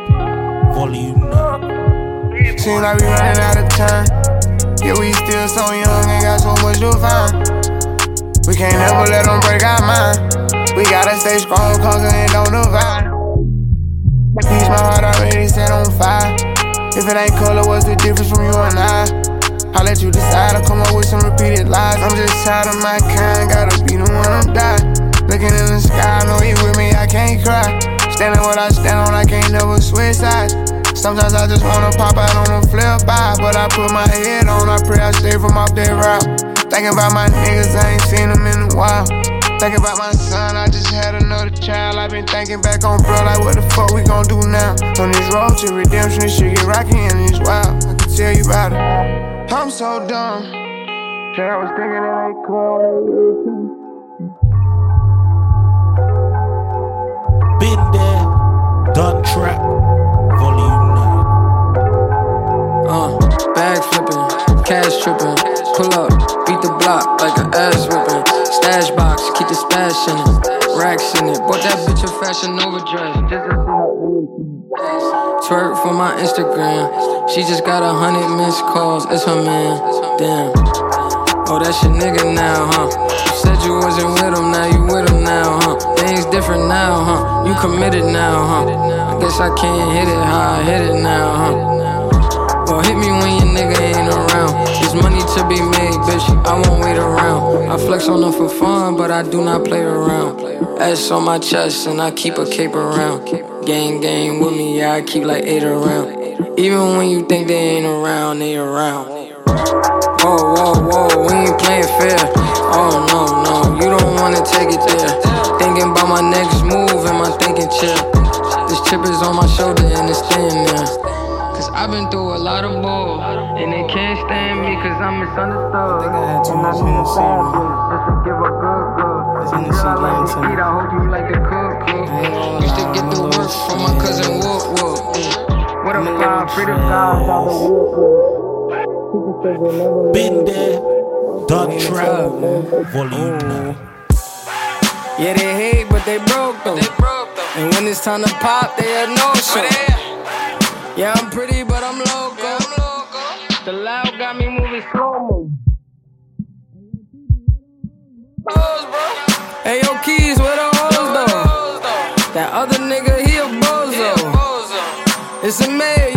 Volume 9. Seems like we running out of time. Yeah, we still so young and got so much to find. We can't ever let them break our mind. We gotta stay strong, conquer and don't divide. Peace, my heart already set on fire. If it ain't color, what's the difference from you and I? I'll let you decide. I'll come up with some repeated lies. I'm just tired of my kind, gotta be the one I'm die. Looking in the sky, I know you with me, I can't cry. Standing what I stand on, I can't never switch sides. Sometimes I just wanna pop out on a flip by, but I put my head on, I pray I stay from off that route. Thinking about my niggas, I ain't seen them in a while. Thinking about my son, I just had another child. I've been thinking back on bro, like what the fuck we gon' do now? On this road to redemption, this shit get rocky and it's wild. I can tell you about it. I'm so dumb. Shit, I was thinking it ain't cool. Been there, done trap. Uh, bag flipping, cash tripping, pull up, beat the block like an ass whipping. Stash box, keep the stash in it, racks in it. Bought that bitch a fashion Nova dress just to see how Twerk for my Instagram. She just got a hundred missed calls. It's her man. Damn. Oh, that's your nigga now, huh? Said you wasn't with him, now you with him now, huh? Things different now, huh? You committed now, huh? I guess I can't hit it how I hit it now, huh? Hit me when your nigga ain't around. There's money to be made, bitch. I won't wait around. I flex on them for fun, but I do not play around. S on my chest, and I keep a cape around. Gang, gang with me, yeah, I keep like eight around. Even when you think they ain't around, they around. Whoa, whoa, whoa, we ain't playing fair. Oh, no, no, you don't wanna take it there. Thinking about my next move in my thinking chair. This chip is on my shoulder and it's staying there. Cause I've been through a lot of bull. And they can't stand me cause I'm misunderstood. Think I had too much Hennessy, Just to give a good, good. Girl, I like to eat, I hope you like the cook, cook. Used to get the work from my cousin Whoop Whoop. What a fly, pretty fly, Been there, done trap. Volume 9. Yeah, they hate, but they broke though. And when it's time to pop, they had no show. Oh, Yeah, I'm pretty, but I'm loco. The loud got me moving slow mo. Hey, yo, keys, where the hoes though? That other nigga, he a bozo. It's a mayor.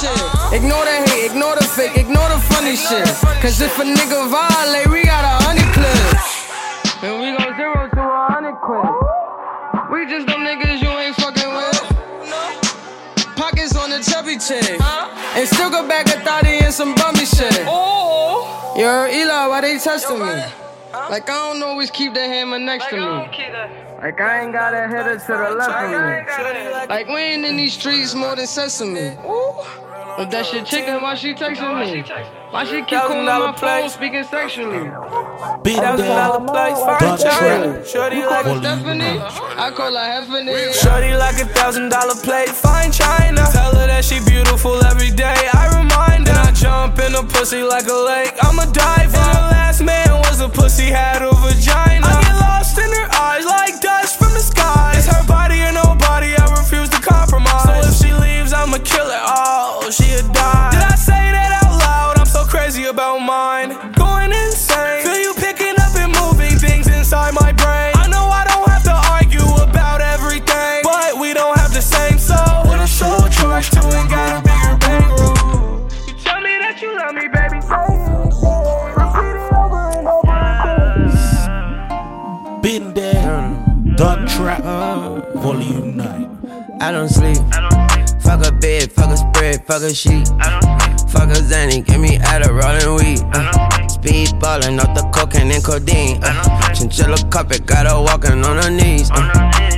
shit. Ignore the hate, ignore the fake, ignore the funny shit. Cause if a nigga violate, we got a honey clip. And we go zero to a hundred quid. We just them niggas you ain't fucking with. Pockets on the chubby chick. And still go back a thotty and some bummy shit. Yo, Eli, why they testing me? Like I don't always keep that hammer next to me. Like I ain't got a header to the left of me. Like we ain't in these streets more than sesame. Ooh. If that shit chicken, why she texting me? Why she keep calling my phone speaking sexually? Been Thousand there, dollar place, fine done China. trap. Shorty like Volume Stephanie. I call her Heffany. Shorty like a thousand dollar plate, fine china. Tell her that she beautiful every day. I remind her. Then I jump in the pussy like a lake. I'm a diver. And her last man was a pussy, had a vagina. I get lost in her eyes like Oh, she'll die. Fuck a sheet. Fuck a Xanny, give me Adderall and weed. Uh, speed ballin' off the cocaine and codeine. Uh, chinchilla carpet, got her walking on her knees. Uh,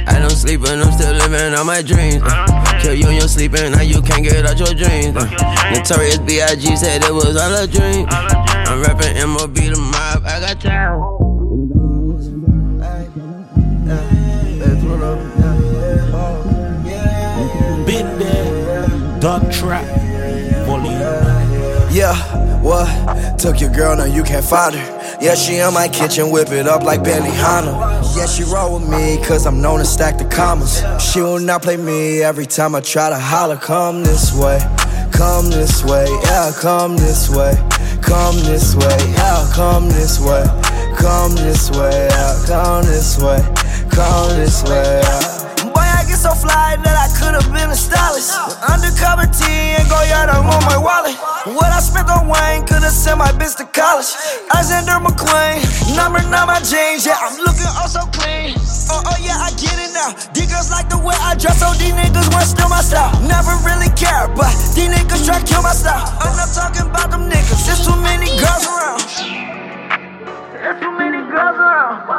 I don't sleep and I'm still living on my dreams. Uh, kill you in your sleeping, now you can't get out your dreams. Uh, Notorious B.I.G. said it was all a dream. I'm rapping MOB the mob, I got time. Done trap. Volume Yeah, what? Took your girl, now you can't find her. Yeah, she in my kitchen, whip it up like Benihana. Yeah, she roll with me, cause I'm known to stack the commas. She will not play me every time I try to holler. Come this way, come this way, yeah, come this way. Come this way, yeah, come this way. Come this way, yeah, come this way. Come this way, yeah. I get so fly that I could've been a stylist. With undercover tee and Goyard, I'm on my wallet. What I spent on Wayne could've sent my bitch to college. Alexander McQueen, number nine my jeans, yeah, I'm looking oh so clean. Oh, oh yeah, I get it now. These girls like the way I dress, so these niggas want steal my style. Never really care, but these niggas try to kill my style. I'm not talking about them niggas, there's too many girls around. There's too many girls around.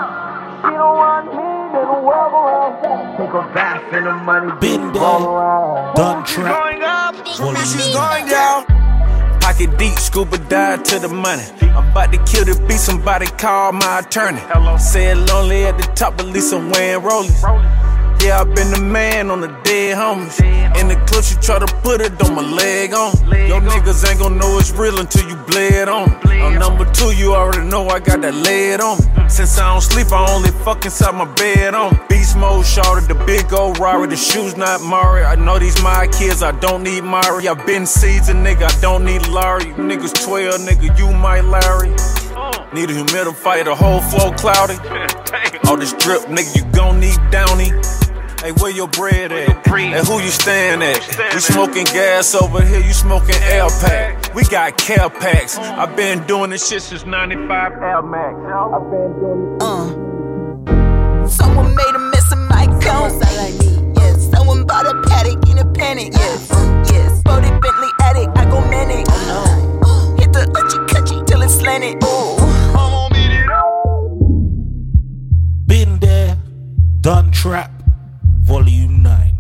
She don't want me, they don't walk around. Take a bath in the money. Been there, done trap. Going up, she's going down. Pocket deep, scuba dive to the money. I'm about to kill the beat, somebody call my attorney. Hello. Said lonely at the top, at least I'm wearing rollies. Yeah, I been the man on the dead homies. In the clips, you try to put it on my leg on. Yo niggas ain't gon' know it's real until you bled on. I'm number two, you already know I got that lead on. Since I don't sleep, I only fuck inside my bed on. Beast mode, shorty, the big old Rari, the shoes not Mari. I know these my kids, I don't need Mari. I been seasoned, nigga, I don't need Larry. Niggas 12, nigga, you my Larry. Need a humidifier, the whole floor cloudy. All this drip, nigga, you gon' need Downy. Hey, where your bread at? And who you staying at? We smoking gas over here, you smoking air pack. We got care packs. I've been doing this shit since 95 Air Max. I've been doing this. Uh. Someone made a mess of my cone. Yes. Someone bought a Patek in a panic. Yes. Yes. Boated Bentley attic. I go manic. Hit the uchi cutchy till it's slanted. Ooh. Been there, done trap. Volume 9.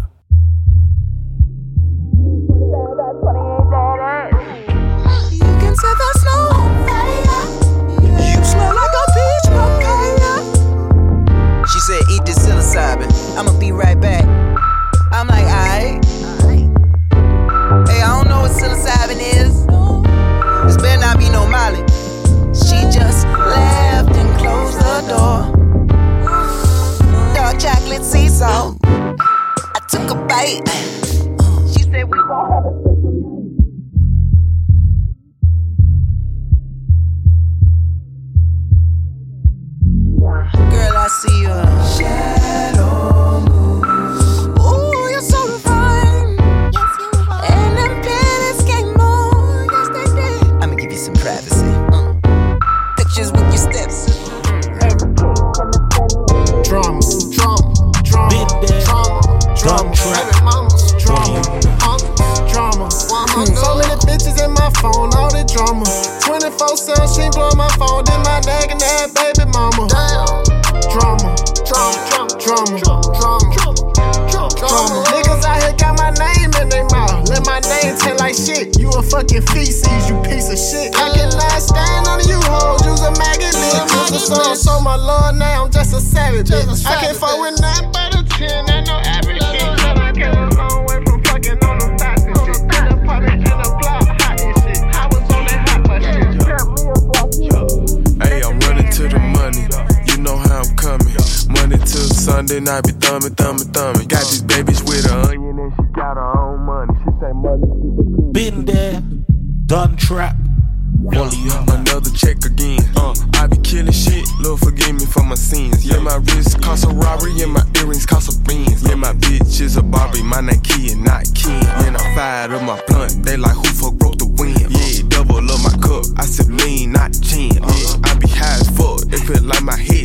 You can set the snow on fire. You smell like a peach papaya. She said, eat this psilocybin. I'ma be right back. I'm like, alright. Hey, I don't know what psilocybin is. This better not be no Molly. She just left and closed the door. Dark chocolate sea salt. She said we gon' have a. Girl, I see you. Shadow 24 7, she blow my phone, then my and that baby mama. Damn. Drama, drama, drama, drama, drama, drama. Niggas out here got my name in their mouth. Let my name tell like shit. You a fucking feces, you piece of shit. I can last stand on you hoes, use a maggot. So, so my lord, now I'm just a savage. Bitch. I can't fuck with nothing till Sunday night, be thumbing, thumbing, thumbing. Got these babies with her onion and she got her own money. She say money keep her cool. Been there, done trap. Volume. Another check again. Uh, I be killing shit. Lord forgive me for my sins. Yeah, my wrist cost a robbery and my earrings cost a beans. Yeah, my bitch is a Barbie, my name Key and not Ken. And I fired up my blunt. They like who fuck broke the wind. Yeah, double up my cup. I said lean, not gin. Yeah, I be high as fuck. It feel like my head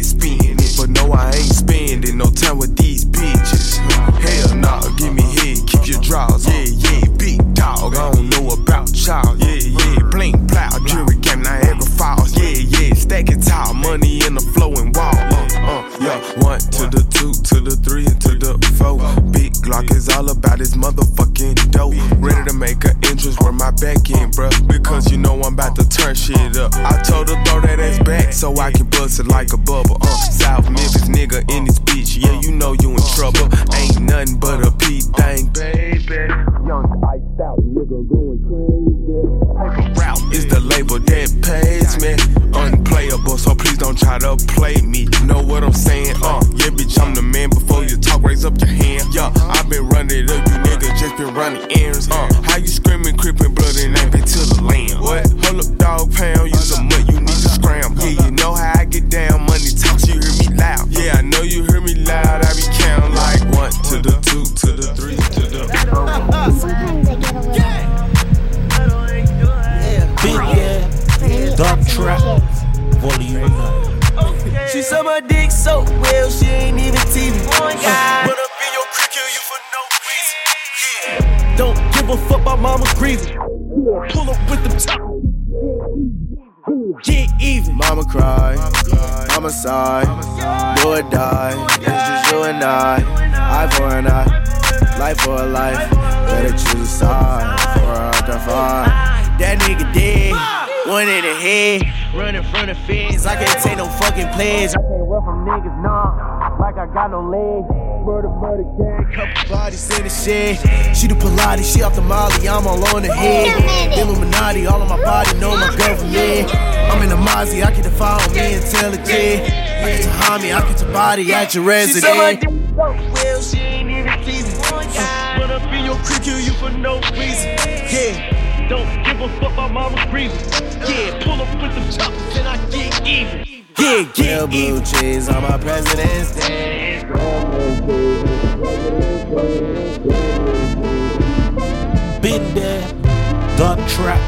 front of fence. I can't take no fucking pledge. I can't run from niggas, nah, like I got no legs. Murder, murder, gang, couple bodies in the shed. She do Pilates, she off the Molly, I'm all on the head. Illuminati, all on my body, know my government. I'm in the Mozzie, I can defile me intelligent. I get to homie, I get your body at your residence. She said my well, she ain't even teasing. Run up in your creek, kill you for no reason. Yeah. Don't give a fuck about mama's breathing. Yeah, pull up with them choppers and I get even. Yeah, Real blue cheese on my president's day. Been there, done trap.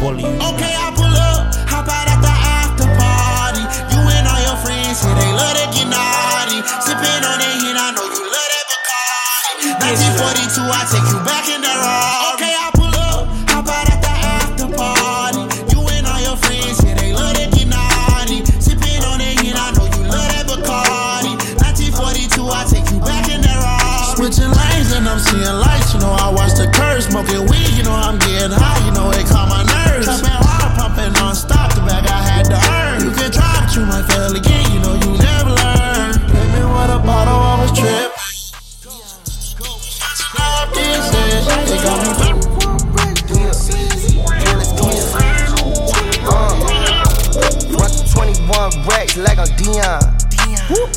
Volume Okay, I pull up, hop out at the after party. You and all your friends, yeah, they love to get naughty. Sipping on that hit, I know you love that Bacardi. 1942, I take you back in 21 racks like I'm Deion. Whoop,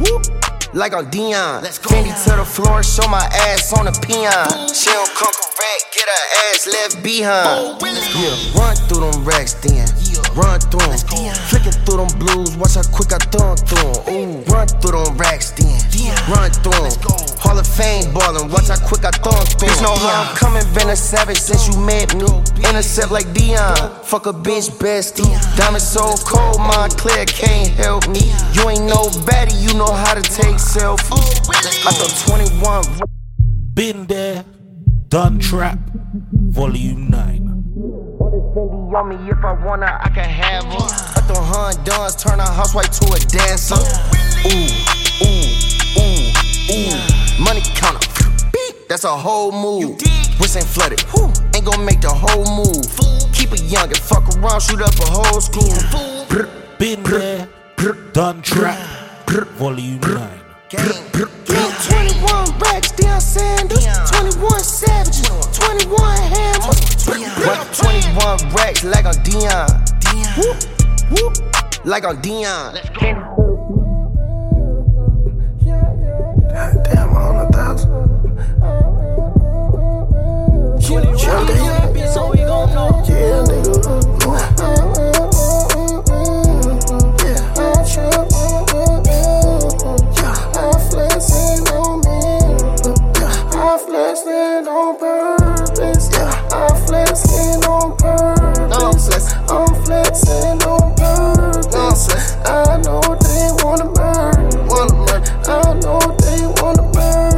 whoop, like I'm Deion. Fendi to the floor, show my ass on the peon. She don't come correct, get her ass left behind. Oh, yeah, run through them racks then. Run through them. Flicking through them blues, watch how quick I throw 'em through 'em. Ooh, run through them racks then. Run through 'em. Hall of Fame ballin', watch how quick I throw 'em through 'em. Bitch, know how I'm coming, been a savage since you met me. Intercept like Deion. Fuck a bitch bestie. Diamond so cold, my clear can't help me. You ain't no baddie, you know how to take selfies. Oh, I thought 21 Been there, done trap. Volume 9. On want me if I wanna, I can have her. Let them hun duns turn a housewife to a dancer. Ooh, ooh, ooh, ooh. Money counter. Beep, That's a whole move. Wrist ain't flooded. Whew, Ain't gonna make the whole move. Keep it young and fuck around, shoot up a whole school. Been there, done trap, volume 9. Gang 21 racks, Deion Sanders. 21 savages, 21 hammers. What 21 racks like on Deion. Whoop, whoop, like on Deion. Damn, a hundred thousand. So we gon' know. Yeah, nigga. Uh-uh. Flexing on purpose. I'm flexing on purpose. I know they wanna murder. I know they wanna murder.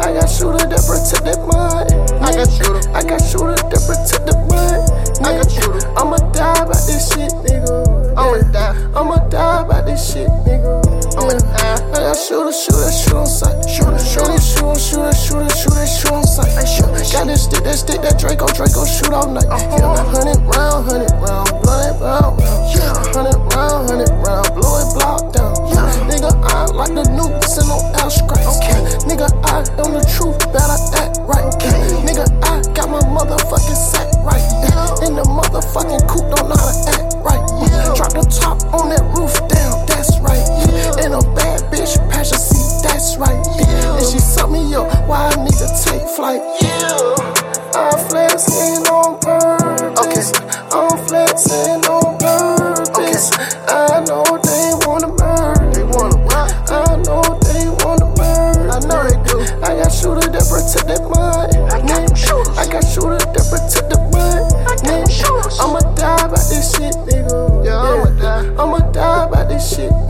I got shooter that protect that mud. I got shooter, I got shooter that protect the mud. I got shooter. I'ma die by this shit, nigga. I'ma die. I'ma die by this shit, nigga. I'ma die. I got shooter, shooter, shoot on sight. Shooter, shooter, shooter, shooter, shooter, shooter, shoot that shoot on sight. Got this stick, that stick, that Draco, Draco, shoot all night. Yeah, hundred round, hundred round, blow that round. Yeah, hundred round, hundred round, blow it block down. Yeah, nigga, I like the new send on L scratch. Okay, nigga, I am the truth, better act right. Okay, nigga, I got my motherfucking sack right. Yeah, in the motherfucking coupe, don't know how to act right. Yeah, drop the top on that roof down, that's right. And a bad bitch, passion seat, that's right. Yeah, and she suck me up, why I need to take flight. Yeah, I'm flexing on purpose. I'm flexing on purpose. I know they wanna murder. They wanna I know they wanna murder. I know they do. I got shooter that protect that mud. I got shooters. I got shooter that protect the mud. I got shooters. I'ma die by this shit, nigga. Yeah, I'ma die. I'ma die by this shit, nigga. Hit the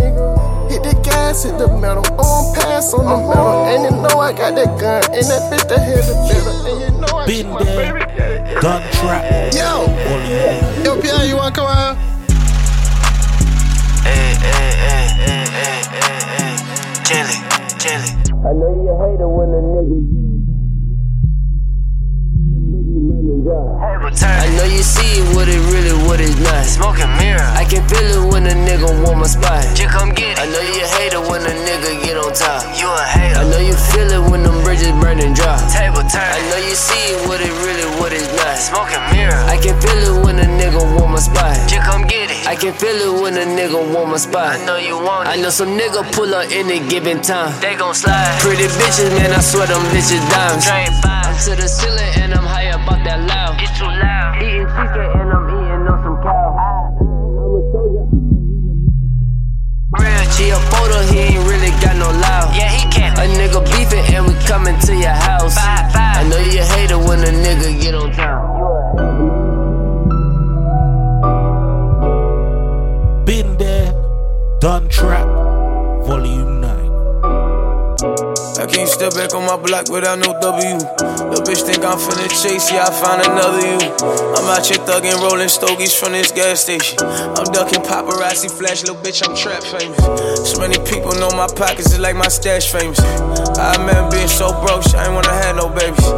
gas, hit the metal, on pass on the uh-huh. metal. And you know I got that gun, and that bitch that hit the middle. And you know I Been keep my there, baby. done trap, Yo, volume 9. yo, Pierre, you wanna come out? Jelly, jelly. I know you hate it when a nigga. I know you see it, what it really, what it not. Smoking mirror. I can feel it when a nigga want my spot. Just come get it. I know you hate it when a nigga get on top. You a hater. I know you feel it when them bridges burning dry. Table turn. I know you see it, what it really, what it not. Smoking mirror. I can feel it when a nigga want my spot. Just come get it. I can feel it when a nigga want my spot. I know you want it. I know some nigga pull up any given time. They gon' slide. Pretty bitches, man, I swear them bitches dimes. I'm to the ceiling and I'm high about that loud. It's too loud. Eating cheesecake and I'm eating on some cow. Real G a photo, he ain't really got no loud. Yeah, he can. A nigga beefing and we coming to your house. Five, five. I know you hate it when a nigga get on town. Been there, done trap, volume 9. I can't step back on my block without no W. The bitch think I'm finna chase, yeah, I find another you. I'm out here thugging, rolling stogies from this gas station. I'm ducking paparazzi flash, little bitch, I'm trap famous. So many people know my pockets is like my stash famous. I remember being so broke, I ain't wanna have no babies.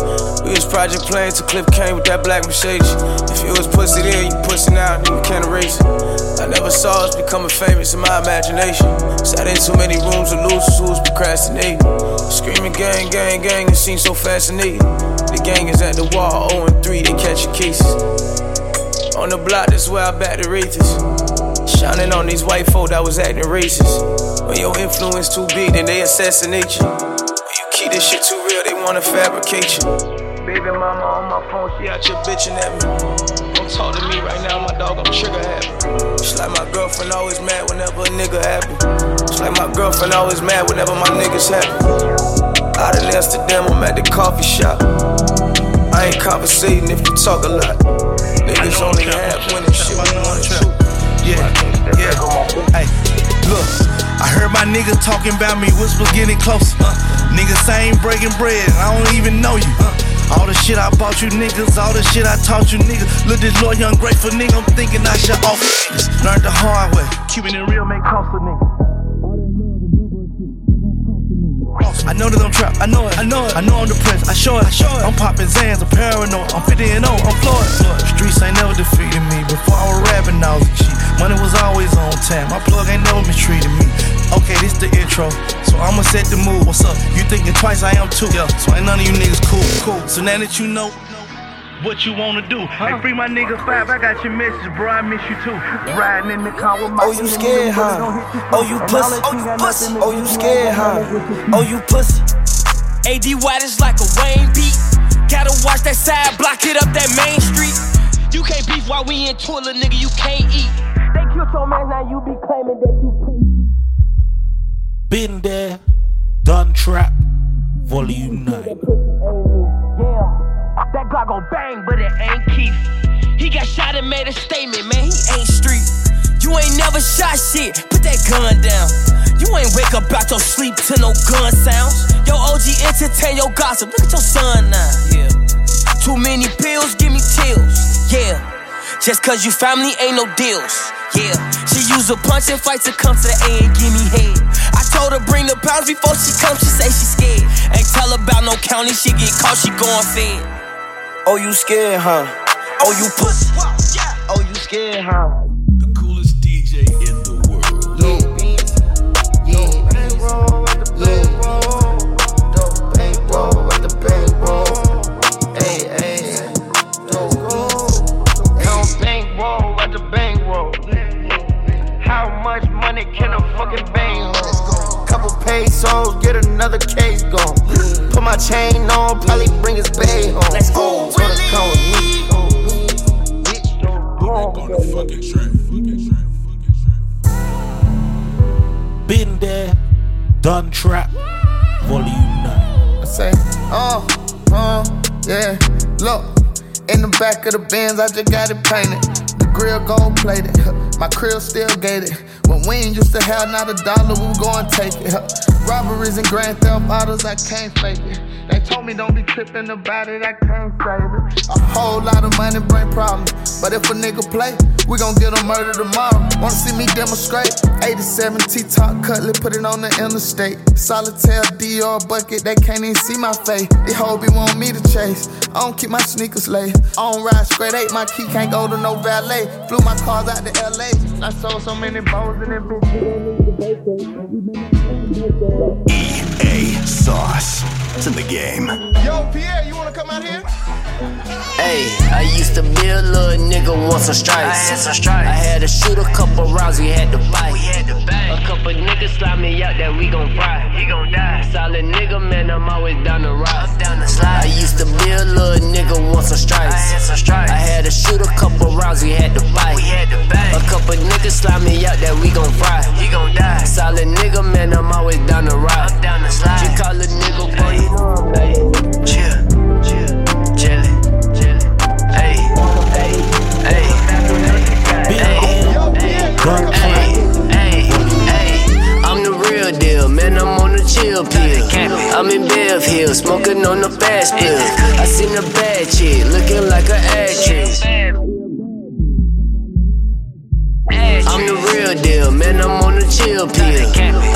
We was project planes, to clip came with that black Mercedes. If you was pussy then, you pussy now, then you can't erase it. I never saw us becoming famous in my imagination. Sat in too many rooms with losers who was procrastinating. Screaming gang, gang, gang, it seems so fascinating. The gang is at the wall, 0 and 3, they catching cases. On the block, that's where I back the Wraithers. Shining on these white folk that was acting racist. When your influence too big, then they assassinate you. When you keep this shit too real, they wanna fabricate you. Baby mama on my phone, she out here bitching at me. Talk to me right now, my dog, I'm trigger happy. Like my girlfriend always mad whenever a nigga happy. Like my girlfriend always mad whenever my niggas happy. Out in Amsterdam, I'm at the coffee shop. I ain't conversating if you talk a lot. Niggas only shit Yeah, yeah. Hey, look, I heard my nigga talking about me, whispers getting closer. Uh, niggas I ain't breaking bread, I don't even know you. Uh, All the shit I bought you niggas, all the shit I taught you niggas. Look this loyal, ungrateful nigga, I'm thinking I should off niggas. Learned the hard way, keeping it real make cost a nigga. I know that I'm trapped, I know it, I know it, I know I'm depressed, I show it, I show it. I'm popping Xans, I'm paranoid, I'm 50 and 0, I'm Floyd. Streets ain't never defeated me, before I was rapping, I was a cheat. Money was always on time, my plug ain't never mistreated me. Okay, this the intro, so I'ma set the mood. What's up? You thinking twice, I am too. Yeah, so ain't none of you niggas cool, cool. So now that you know what you wanna do. Hey, free my nigga five, I got your message, bro. I miss you too. Riding in the car with my Oh, you scared, huh? Oh, you pussy. Oh, you pussy. Oh, you scared, huh? Oh, you pussy. AD White is like a Wayne beat. Gotta watch that side, block it up that main street. You can't beef while we in toilet, nigga, you can't eat. They killed your man, now you be claiming that you can't. Been there, done trap, volume 9. Yeah, that Glock gon' bang, but it ain't Keith. He got shot and made a statement, man, he ain't street. You ain't never shot shit, put that gun down. You ain't wake up out your sleep to no gun sounds. Yo, OG entertain your gossip, look at your son now. Yeah. Too many pills, give me chills. Yeah. Just cause you family ain't no deals. Yeah. She use a punch and fight to come to the A and give me head. Told her bring the pounds before she come, she say she scared. Ain't tell her about no county, she get caught, she going fed. Oh, you scared, huh? Oh, oh you pussy. Oh, you scared, huh? Pesos, get another case going. Put my chain on, probably bring his bay home. Let's go. Told her come with me. Been there, done trap, volume 9. I say, oh, oh, yeah. Look, in the back of the Benz, I just got it painted. The grill gold plated, my crib still gated. When we ain't used to have not a dollar, we gon' take it. Robberies and grand theft autos, I can't fake it. They told me don't be tripping about it, I can't save it. A whole lot of money bring problems, but if a nigga play, we gon' get him murdered tomorrow. Wanna see me demonstrate? 87 T-top Cutlass, put it on the interstate. Solitaire DR bucket, they can't even see my face. These hoes be want me to chase. I don't keep my sneakers late. I don't ride straight eight, my key can't go to no valet. Flew my cars out to LA. I sold so many bows in that EA Sauce. It's in the game. Yo, Pierre, you wanna come out here? Hey, I used to be a little nigga, want some stripes. I had some stripes. I had to shoot a couple rounds, we had to fight. We had to bang. A couple niggas slide me out that we gon' fry. He gon' die. Solid nigga, man, I'm always down the ride. I'm down the slide. I used to be a little nigga, want some stripes. I had some stripes. I had to shoot a couple rounds, we had to fight. We had to bang. A couple niggas slide me out that we gon' fry. He gon' die. Solid nigga, man, I'm always down the ride. I'm down the slide. You call a nigga, boy, you Chill, chill, hey, hey, I'm the real deal, man. I'm on the chill pill. I'm in Bev Hill, smoking on the fast pill. I seen a bad chick looking like an actress. I'm the real deal, man. I'm on the chill pill.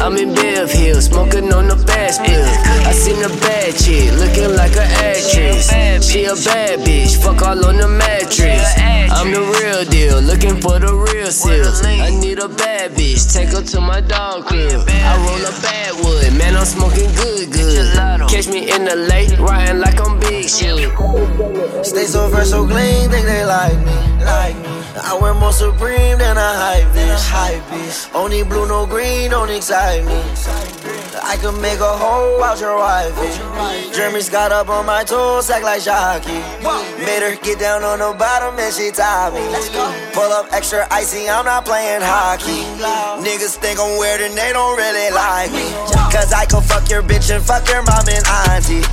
I'm in Bev Hill, smoking on the fast pill. I seen a bad chick looking like an actress. She a bad bitch, fuck all on the mattress. I'm the real deal, looking for the real seals. I need a bad bitch, take her to my dog crib. I roll a bad wood, man. I'm smoking good, good. Catch me in the lake, riding like I'm big shit. Stay so fresh, so clean, think they like me. Like me. I wear more supreme than a Hype bitch. Only blue, no green, don't excite me. I could make a hole out your wife. Eh. Jeremy's got up on my toes, act like jockey. Made her get down on the bottom and she tied me. Pull up extra icy, I'm not playing hockey. Niggas think I'm weird and they don't really like me. Cause I can fuck your bitch and fuck your mom and auntie.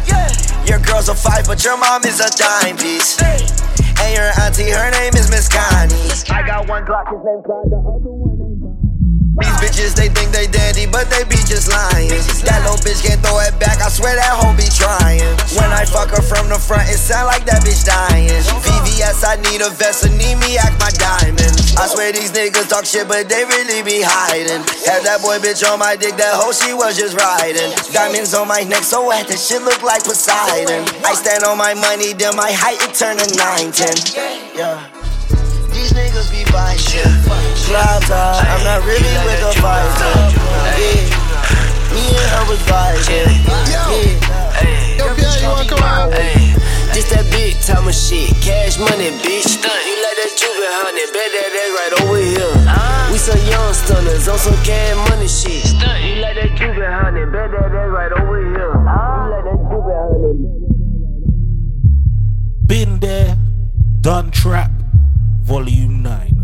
Your girl's a five, but your mom is a dime piece. And your auntie, her name is Miss Connie. I got one Glock, his name Clyde, the other one These bitches, they think they dandy, but they be just lying. That little bitch can't throw it back, I swear that hoe be trying. When I fuck her from the front, it sound like that bitch dying. VVS, I need a vest, so need me act my diamond. I swear these niggas talk shit, but they really be hiding. Had that boy bitch on my dick, that hoe she was just riding. Diamonds on my neck, so wet, that shit look like Poseidon. I stand on my money, then my height, it turn to 9, 10. Yeah. These niggas be buying shit. Cloud top, I'm not really with the vibes. Yeah. Me and her was vibing. Yeah. Yo, Pierre, you wanna come out? Hey, this that big time of shit. Cash money, bitch. You like that Cuban honey, bet that that's right over here. Ah. We some young stunners on some cash money shit. You like that Cuban honey, bet that that's right over here. Ah. You like that Cuban honey. Been there, done trap, volume 9.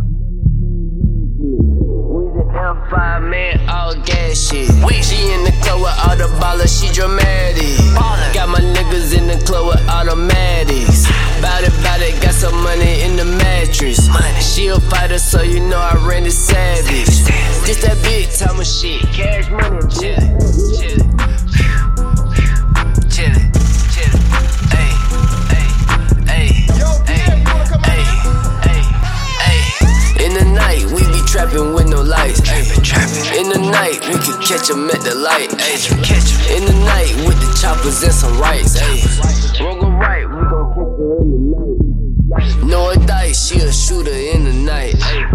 M5 man, all gas shit. She in the club with all the ballers, she dramatic. Got my niggas in the club with automatics. Bout it, bout it, got some money in the mattress. Money. She a fighter, so you know I ran the savage. Just that big time of shit. Cash money, chillin', chillin'. Trapping with no lights. Ay. In the night, we can catch 'em at the light. Ay. In the night, with the choppers and some rights. Ay. Roll go right, we gon' catch her in the night. No a dice, she a shooter in the night. Ay.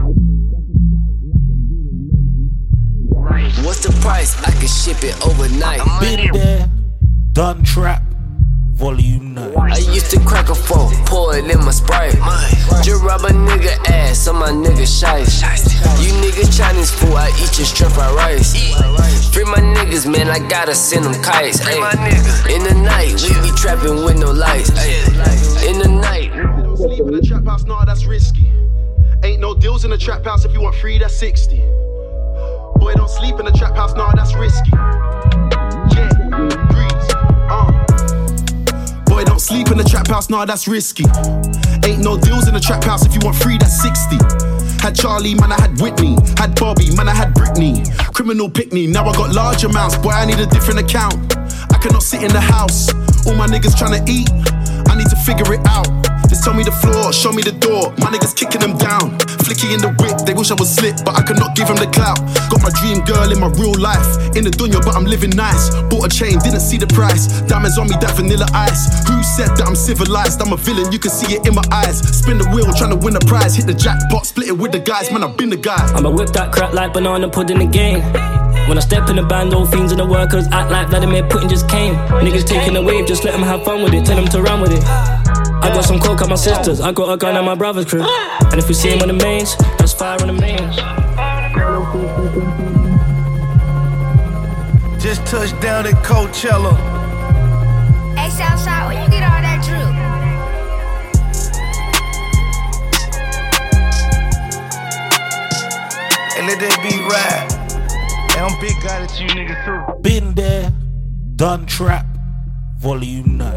What's the price? I can ship it overnight. Been there, done trap, volume 9. I used to crack a four, pour it in my sprite. Just rub a nigga ass on my nigga shice. You niggas Chinese food, I eat your shrimp fried rice. Free my niggas, man, I gotta send them kites. Ay. In the night, we be trapping with no lights. Ay. In the night, Sleep in the trap house, nah, that's risky. Ain't no deals in the trap house if you want free, that's 60. Boy, don't sleep in the trap house, nah, that's risky. Yeah, breeze. Boy, don't sleep in the trap house, nah, that's risky. Ain't no deals in the trap house if you want free, that's 60. Had Charlie, man, I had Whitney. Had Bobby, man, I had Britney. Criminal pick me, now I got large amounts, boy, I need a different account. I cannot sit in the house, all my niggas tryna eat. I need to figure it out. Just tell me the floor, show me the door. My niggas kicking them down. Flicky in the whip, they wish I was slick, but I could not give them the clout. Got my dream girl in my real life. In the dunya, but I'm living nice. Bought a chain, didn't see the price. Diamonds on me, that vanilla ice. Who said that I'm civilized? I'm a villain, you can see it in my eyes. Spin the wheel, trying to win a prize. Hit the jackpot, split it with the guys. Man, I've been the guy. I'ma whip that crap like banana pudding again. When I step in the band, all fiends and the workers act like Vladimir Putin just came. Niggas taking a wave, just let them have fun with it, tell them to run with it. I got some coke at my sister's, I got a gun at my brother's crib. And if we see him on the mains, that's fire on the mains. Just touched down at Coachella. Hey, Southside, where you get all that drip? And let that beat ride. And I'm big guy that you niggas too. Been there, done trap, volume 9.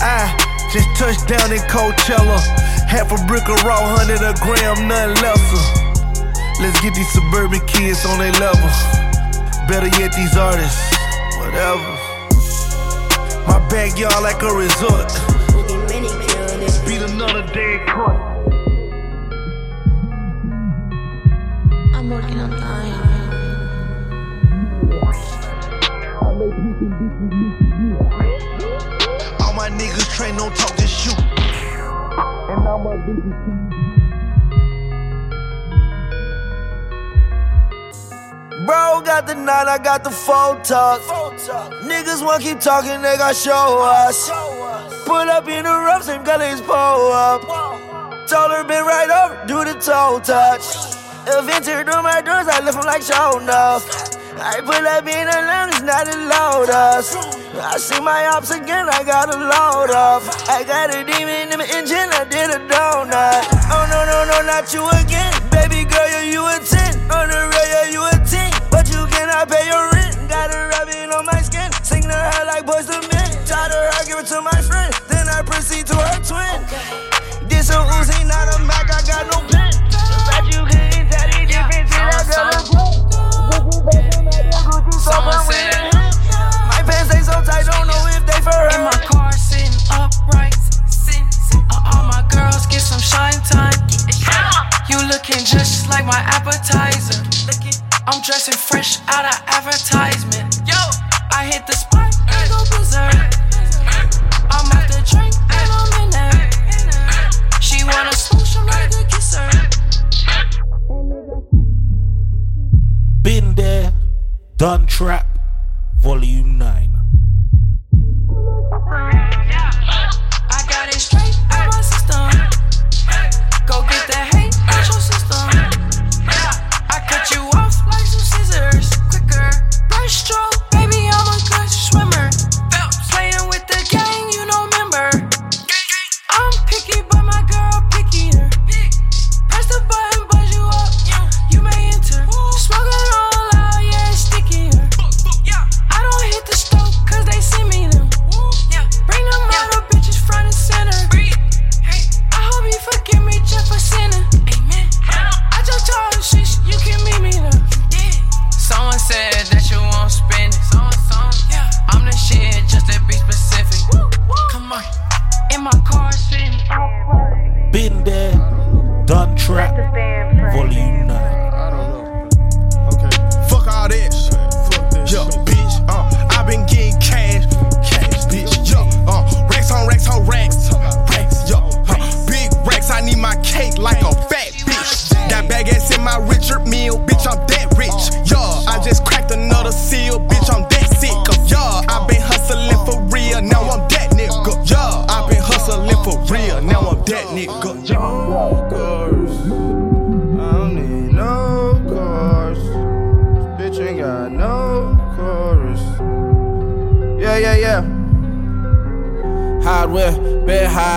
I just touched down in Coachella. Half a brick of raw, hundred a gram, nothing lesser. Let's get these suburban kids on their level. Better yet, these artists, whatever. My backyard like a resort. Beat another day in court. I'm working on dying. All my niggas train, don't talk, just shoot. And I'm a Bro got the nine, I got the phone talk. Niggas wanna keep talking, they gon' show us. Put up in the rough, same color as pull up. Told her been right over, do the toe touch. Adventure entered through my doors, I left them like show enough. I put up in the lungs, not a load us. I see my ops again, I got a load up. I got a demon in my engine, I did a donut. Oh no, no, no, not you again. Baby girl, yeah, you a 10. On the rail, yeah, you a 10. But you cannot pay your rent. Got a rabbit on my skin. Sing to her like boys to men. Her I give it to my friend. Then I proceed to her twin. This a Uzi, not a Mac, I got no pen. But you couldn't tell the difference in a girl someone winning. My pants they so tight, don't know if they for real. In my car sitting upright. Uh, all my girls get some shine time. You looking just like my appetizer. I'm dressing fresh out of advertisement. Yo, I hit the spot and go berserk. I'm at the drink and I'm in there. She wanna swoosh, I'm like a kisser. Been there done trap, volume 9.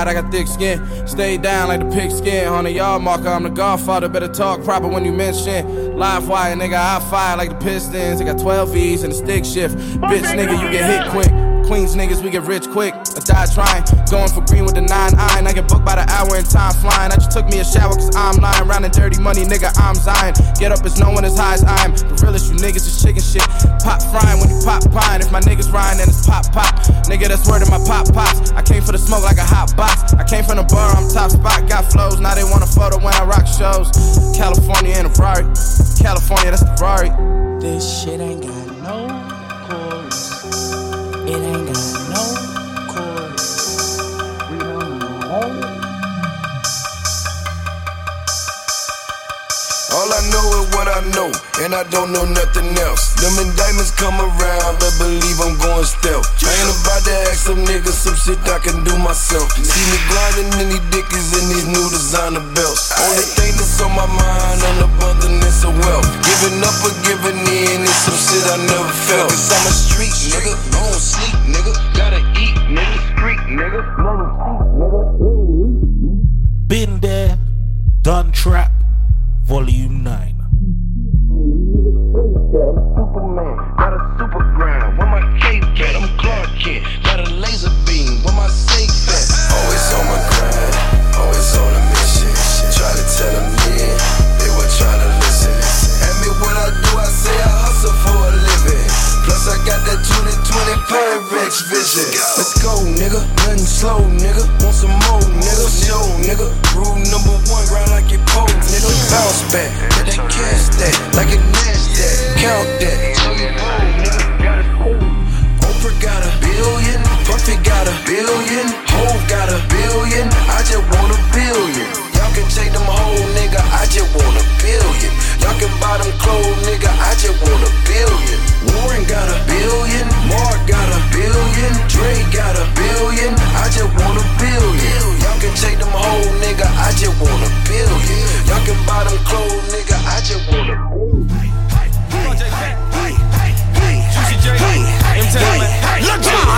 I got thick skin. Stay down like the pigskin. On the yard marker, I'm the godfather. Better talk proper when you mention. Live wire, nigga, I fire like the Pistons. I got 12 V's and a stick shift. Bitch, nigga, you get hit quick. Queens niggas, we get rich quick. I die trying. Going for green with the nine iron. I get booked by the hour and time flying. I just took me a shower cause I'm lying. Round in dirty money, nigga, I'm Zion. Get up it's no one as high as I am. The realest you niggas is chicken shit. Pop frying when you pop pine. If my niggas rhyme, then it's pop pop. Nigga, that's word in my pop pops. I came for the smoke like a hot box. I came from the bar, I'm top spot. Got flows, now they want a photo when I rock shows. California in a Ferrari. California, that's the Ferrari. This shit ain't got. It what I know, and I don't know nothing else. Them indictments come around, but believe I'm going stealth. I ain't about to ask some niggas some shit I can do myself. See me grinding in these dickies in these new designer belts. Only thing that's on my mind, an abundance of wealth. Giving up or giving in is some shit I never felt. Cause I'm a street nigga, I don't sleep nigga. Gotta eat nigga, street nigga. Nothing cheap nigga. Been there, done trap, volume 9. Nigga. Nothing slow, nigga. Want some more, nigga? Show, nigga. Rule number one, grind like it pole, nigga. Bounce back, let that cash that, like it NASDAQ. Count that. Tell you roll, nigga. Got it Oprah got a billion, Puffy got a billion, Hove got a billion. I just want a billion. Y'all can take them whole, nigga. I just want a billion. Y'all can buy them clothes, nigga. I just want a billion. Warren got a billion, Mark got a billion, Dre got a billion. I just want a billion. Y'all can take them whole, nigga. I just want a billion. Y'all can buy them clothes, nigga. I just want a billion. Look, John. Yo,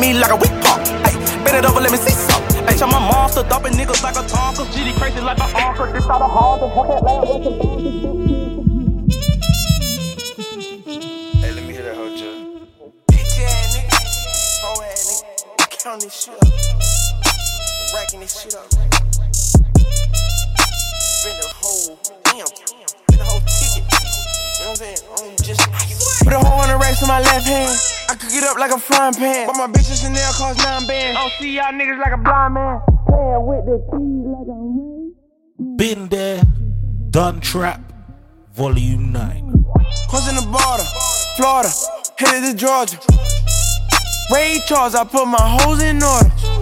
me like a weak pump. Hey, Bend it over, let me see some. Bitch, I'm a monster, dumping niggas like a Tonka. GD crazy like an anchor. This out of Honda. Hey, let me hear that whole joke. Bitch ass nigga. Hoe ass nigga. Count this shit up. Racking this shit up. Spend the whole, damn. Spend the whole ticket. You know what I'm saying? I'm just. Put a whole hundred racks in my left hand. I could up like a frying pan. But my bitches Chanel cost nine bands. I don't see y'all niggas like a blind man. Playing with the keys like a Been there, done trap, volume 9. Crossing the border, Florida, headed to Georgia. Ray Charles, I put my hoes in order.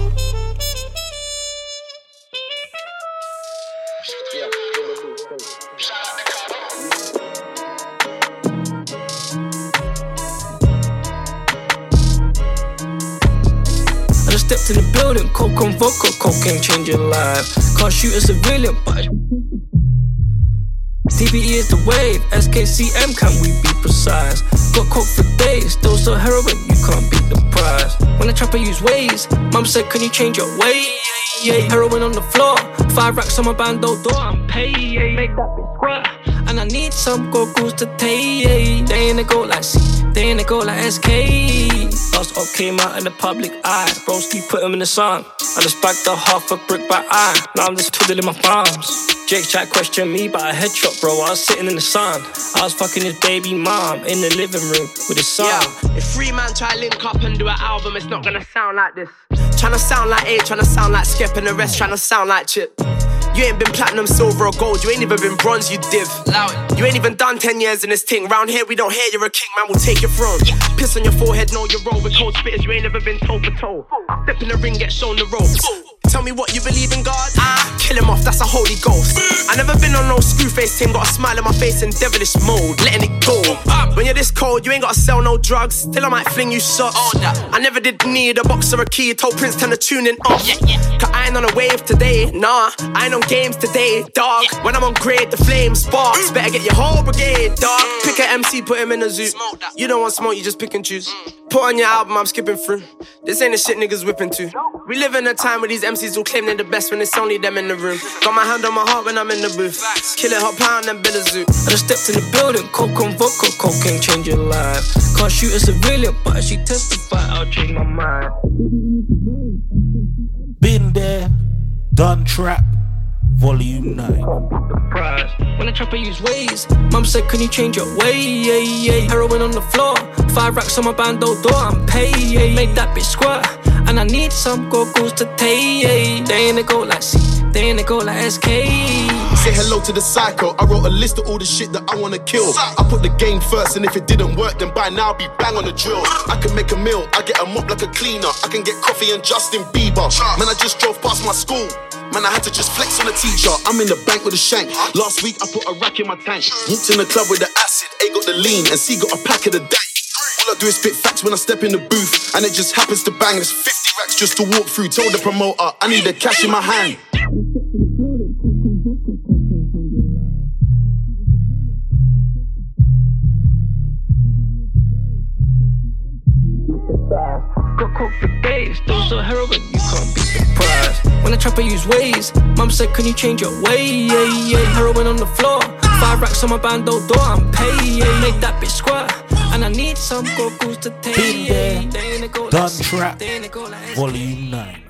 Stepped in the building, coke on vodka, cocaine change your life. Can't shoot a civilian, but TPE is the wave, SKCM, can we be precise? Got coke for days, still so heroin, you can't beat the price. When I trap, I use ways. Mum said, Can you change your way? Yeah, heroin on the floor, five racks on my bando door, I'm paid. Make that bitch squirt. And I need some goggles to take. They ain't a go like C, they ain't a go like SK. Last up came out in the public eye. Broski put him in the sun. I just bagged a half a brick by eye. Now I'm just twiddling my thumbs. Jake chat questioned me about a headshot, bro. I was sitting in the sun. I was fucking his baby mom in the living room with his son. Yeah, if three man try link up and do an album, it's not gonna sound like this. Tryna sound like A, tryna sound like Skep, and the rest tryna sound like Chip. You ain't been platinum, silver, or gold. You ain't even been bronze, you div. You ain't even done 10 years in this thing. Round here, we don't hear you're a king, man. We'll take your throne. Piss on your forehead, know you roll with cold spitters. You ain't never been toe for toe. Step in the ring, get shown the ropes. Tell me what you believe in God. Ah, kill him off, that's a holy ghost. I never been on no screw face team. Got a smile on my face in devilish mode, letting it go. When you're this cold, you ain't gotta sell no drugs. Still, I might fling you shots. I never did need a box or a key. Told Prince turn the tuning off. Cause I ain't on a wave today. Nah, I ain't on games today, dog. When I'm on grade, the flame sparks. Better get your whole brigade, dog. Pick a MC, put him in a zoo. You don't want smoke, you just pick and choose. Put on your album, I'm skipping through. This ain't the shit niggas whipping to. We live in a time where these MCs will claim they're the best when it's only them in the room. Got my hand on my heart when I'm in the booth. Kill it, hot pound and bill a zoo. I just stepped in the building, coke on vodka, cocaine change your life. Can't shoot a civilian, but if she testify, I'll change my mind. Been there, done trap, volume 9. Prize. When I trap, use ways. Mum said, Can you change your way? Yeah, yeah. Heroin on the floor, five racks on my bando door, I'm paid. Make that bitch squirt. And I need some goggles to take. They ain't a go like C, they go like SK. Say hello to the psycho. I wrote a list of all the shit that I wanna kill. I put the game first, and if it didn't work, then by now I'll be bang on the drill. I can make a meal, I get a mop like a cleaner. I can get coffee and Justin Bieber. Man, I just drove past my school. Man, I had to just flex on the teacher. I'm in the bank with a shank. Last week I put a rack in my tank. Walked in the club with the acid. A got the lean, and C got a pack of the dank. All I do is spit facts when I step in the booth, and it just happens to bang. There's 50 racks just to walk through. Told the promoter I need the cash in my hand. Got coke for days, those are heroin, you can't beat the price. When I trap, I use ways. Mum said, Can you change your way? Yeah, yeah. Heroin on the floor, five racks on my bando door, I'm paid. Make that bitch squirt. And I need some goggles to take. Been there, They ain't a go done trap, they ain't a go like volume 9.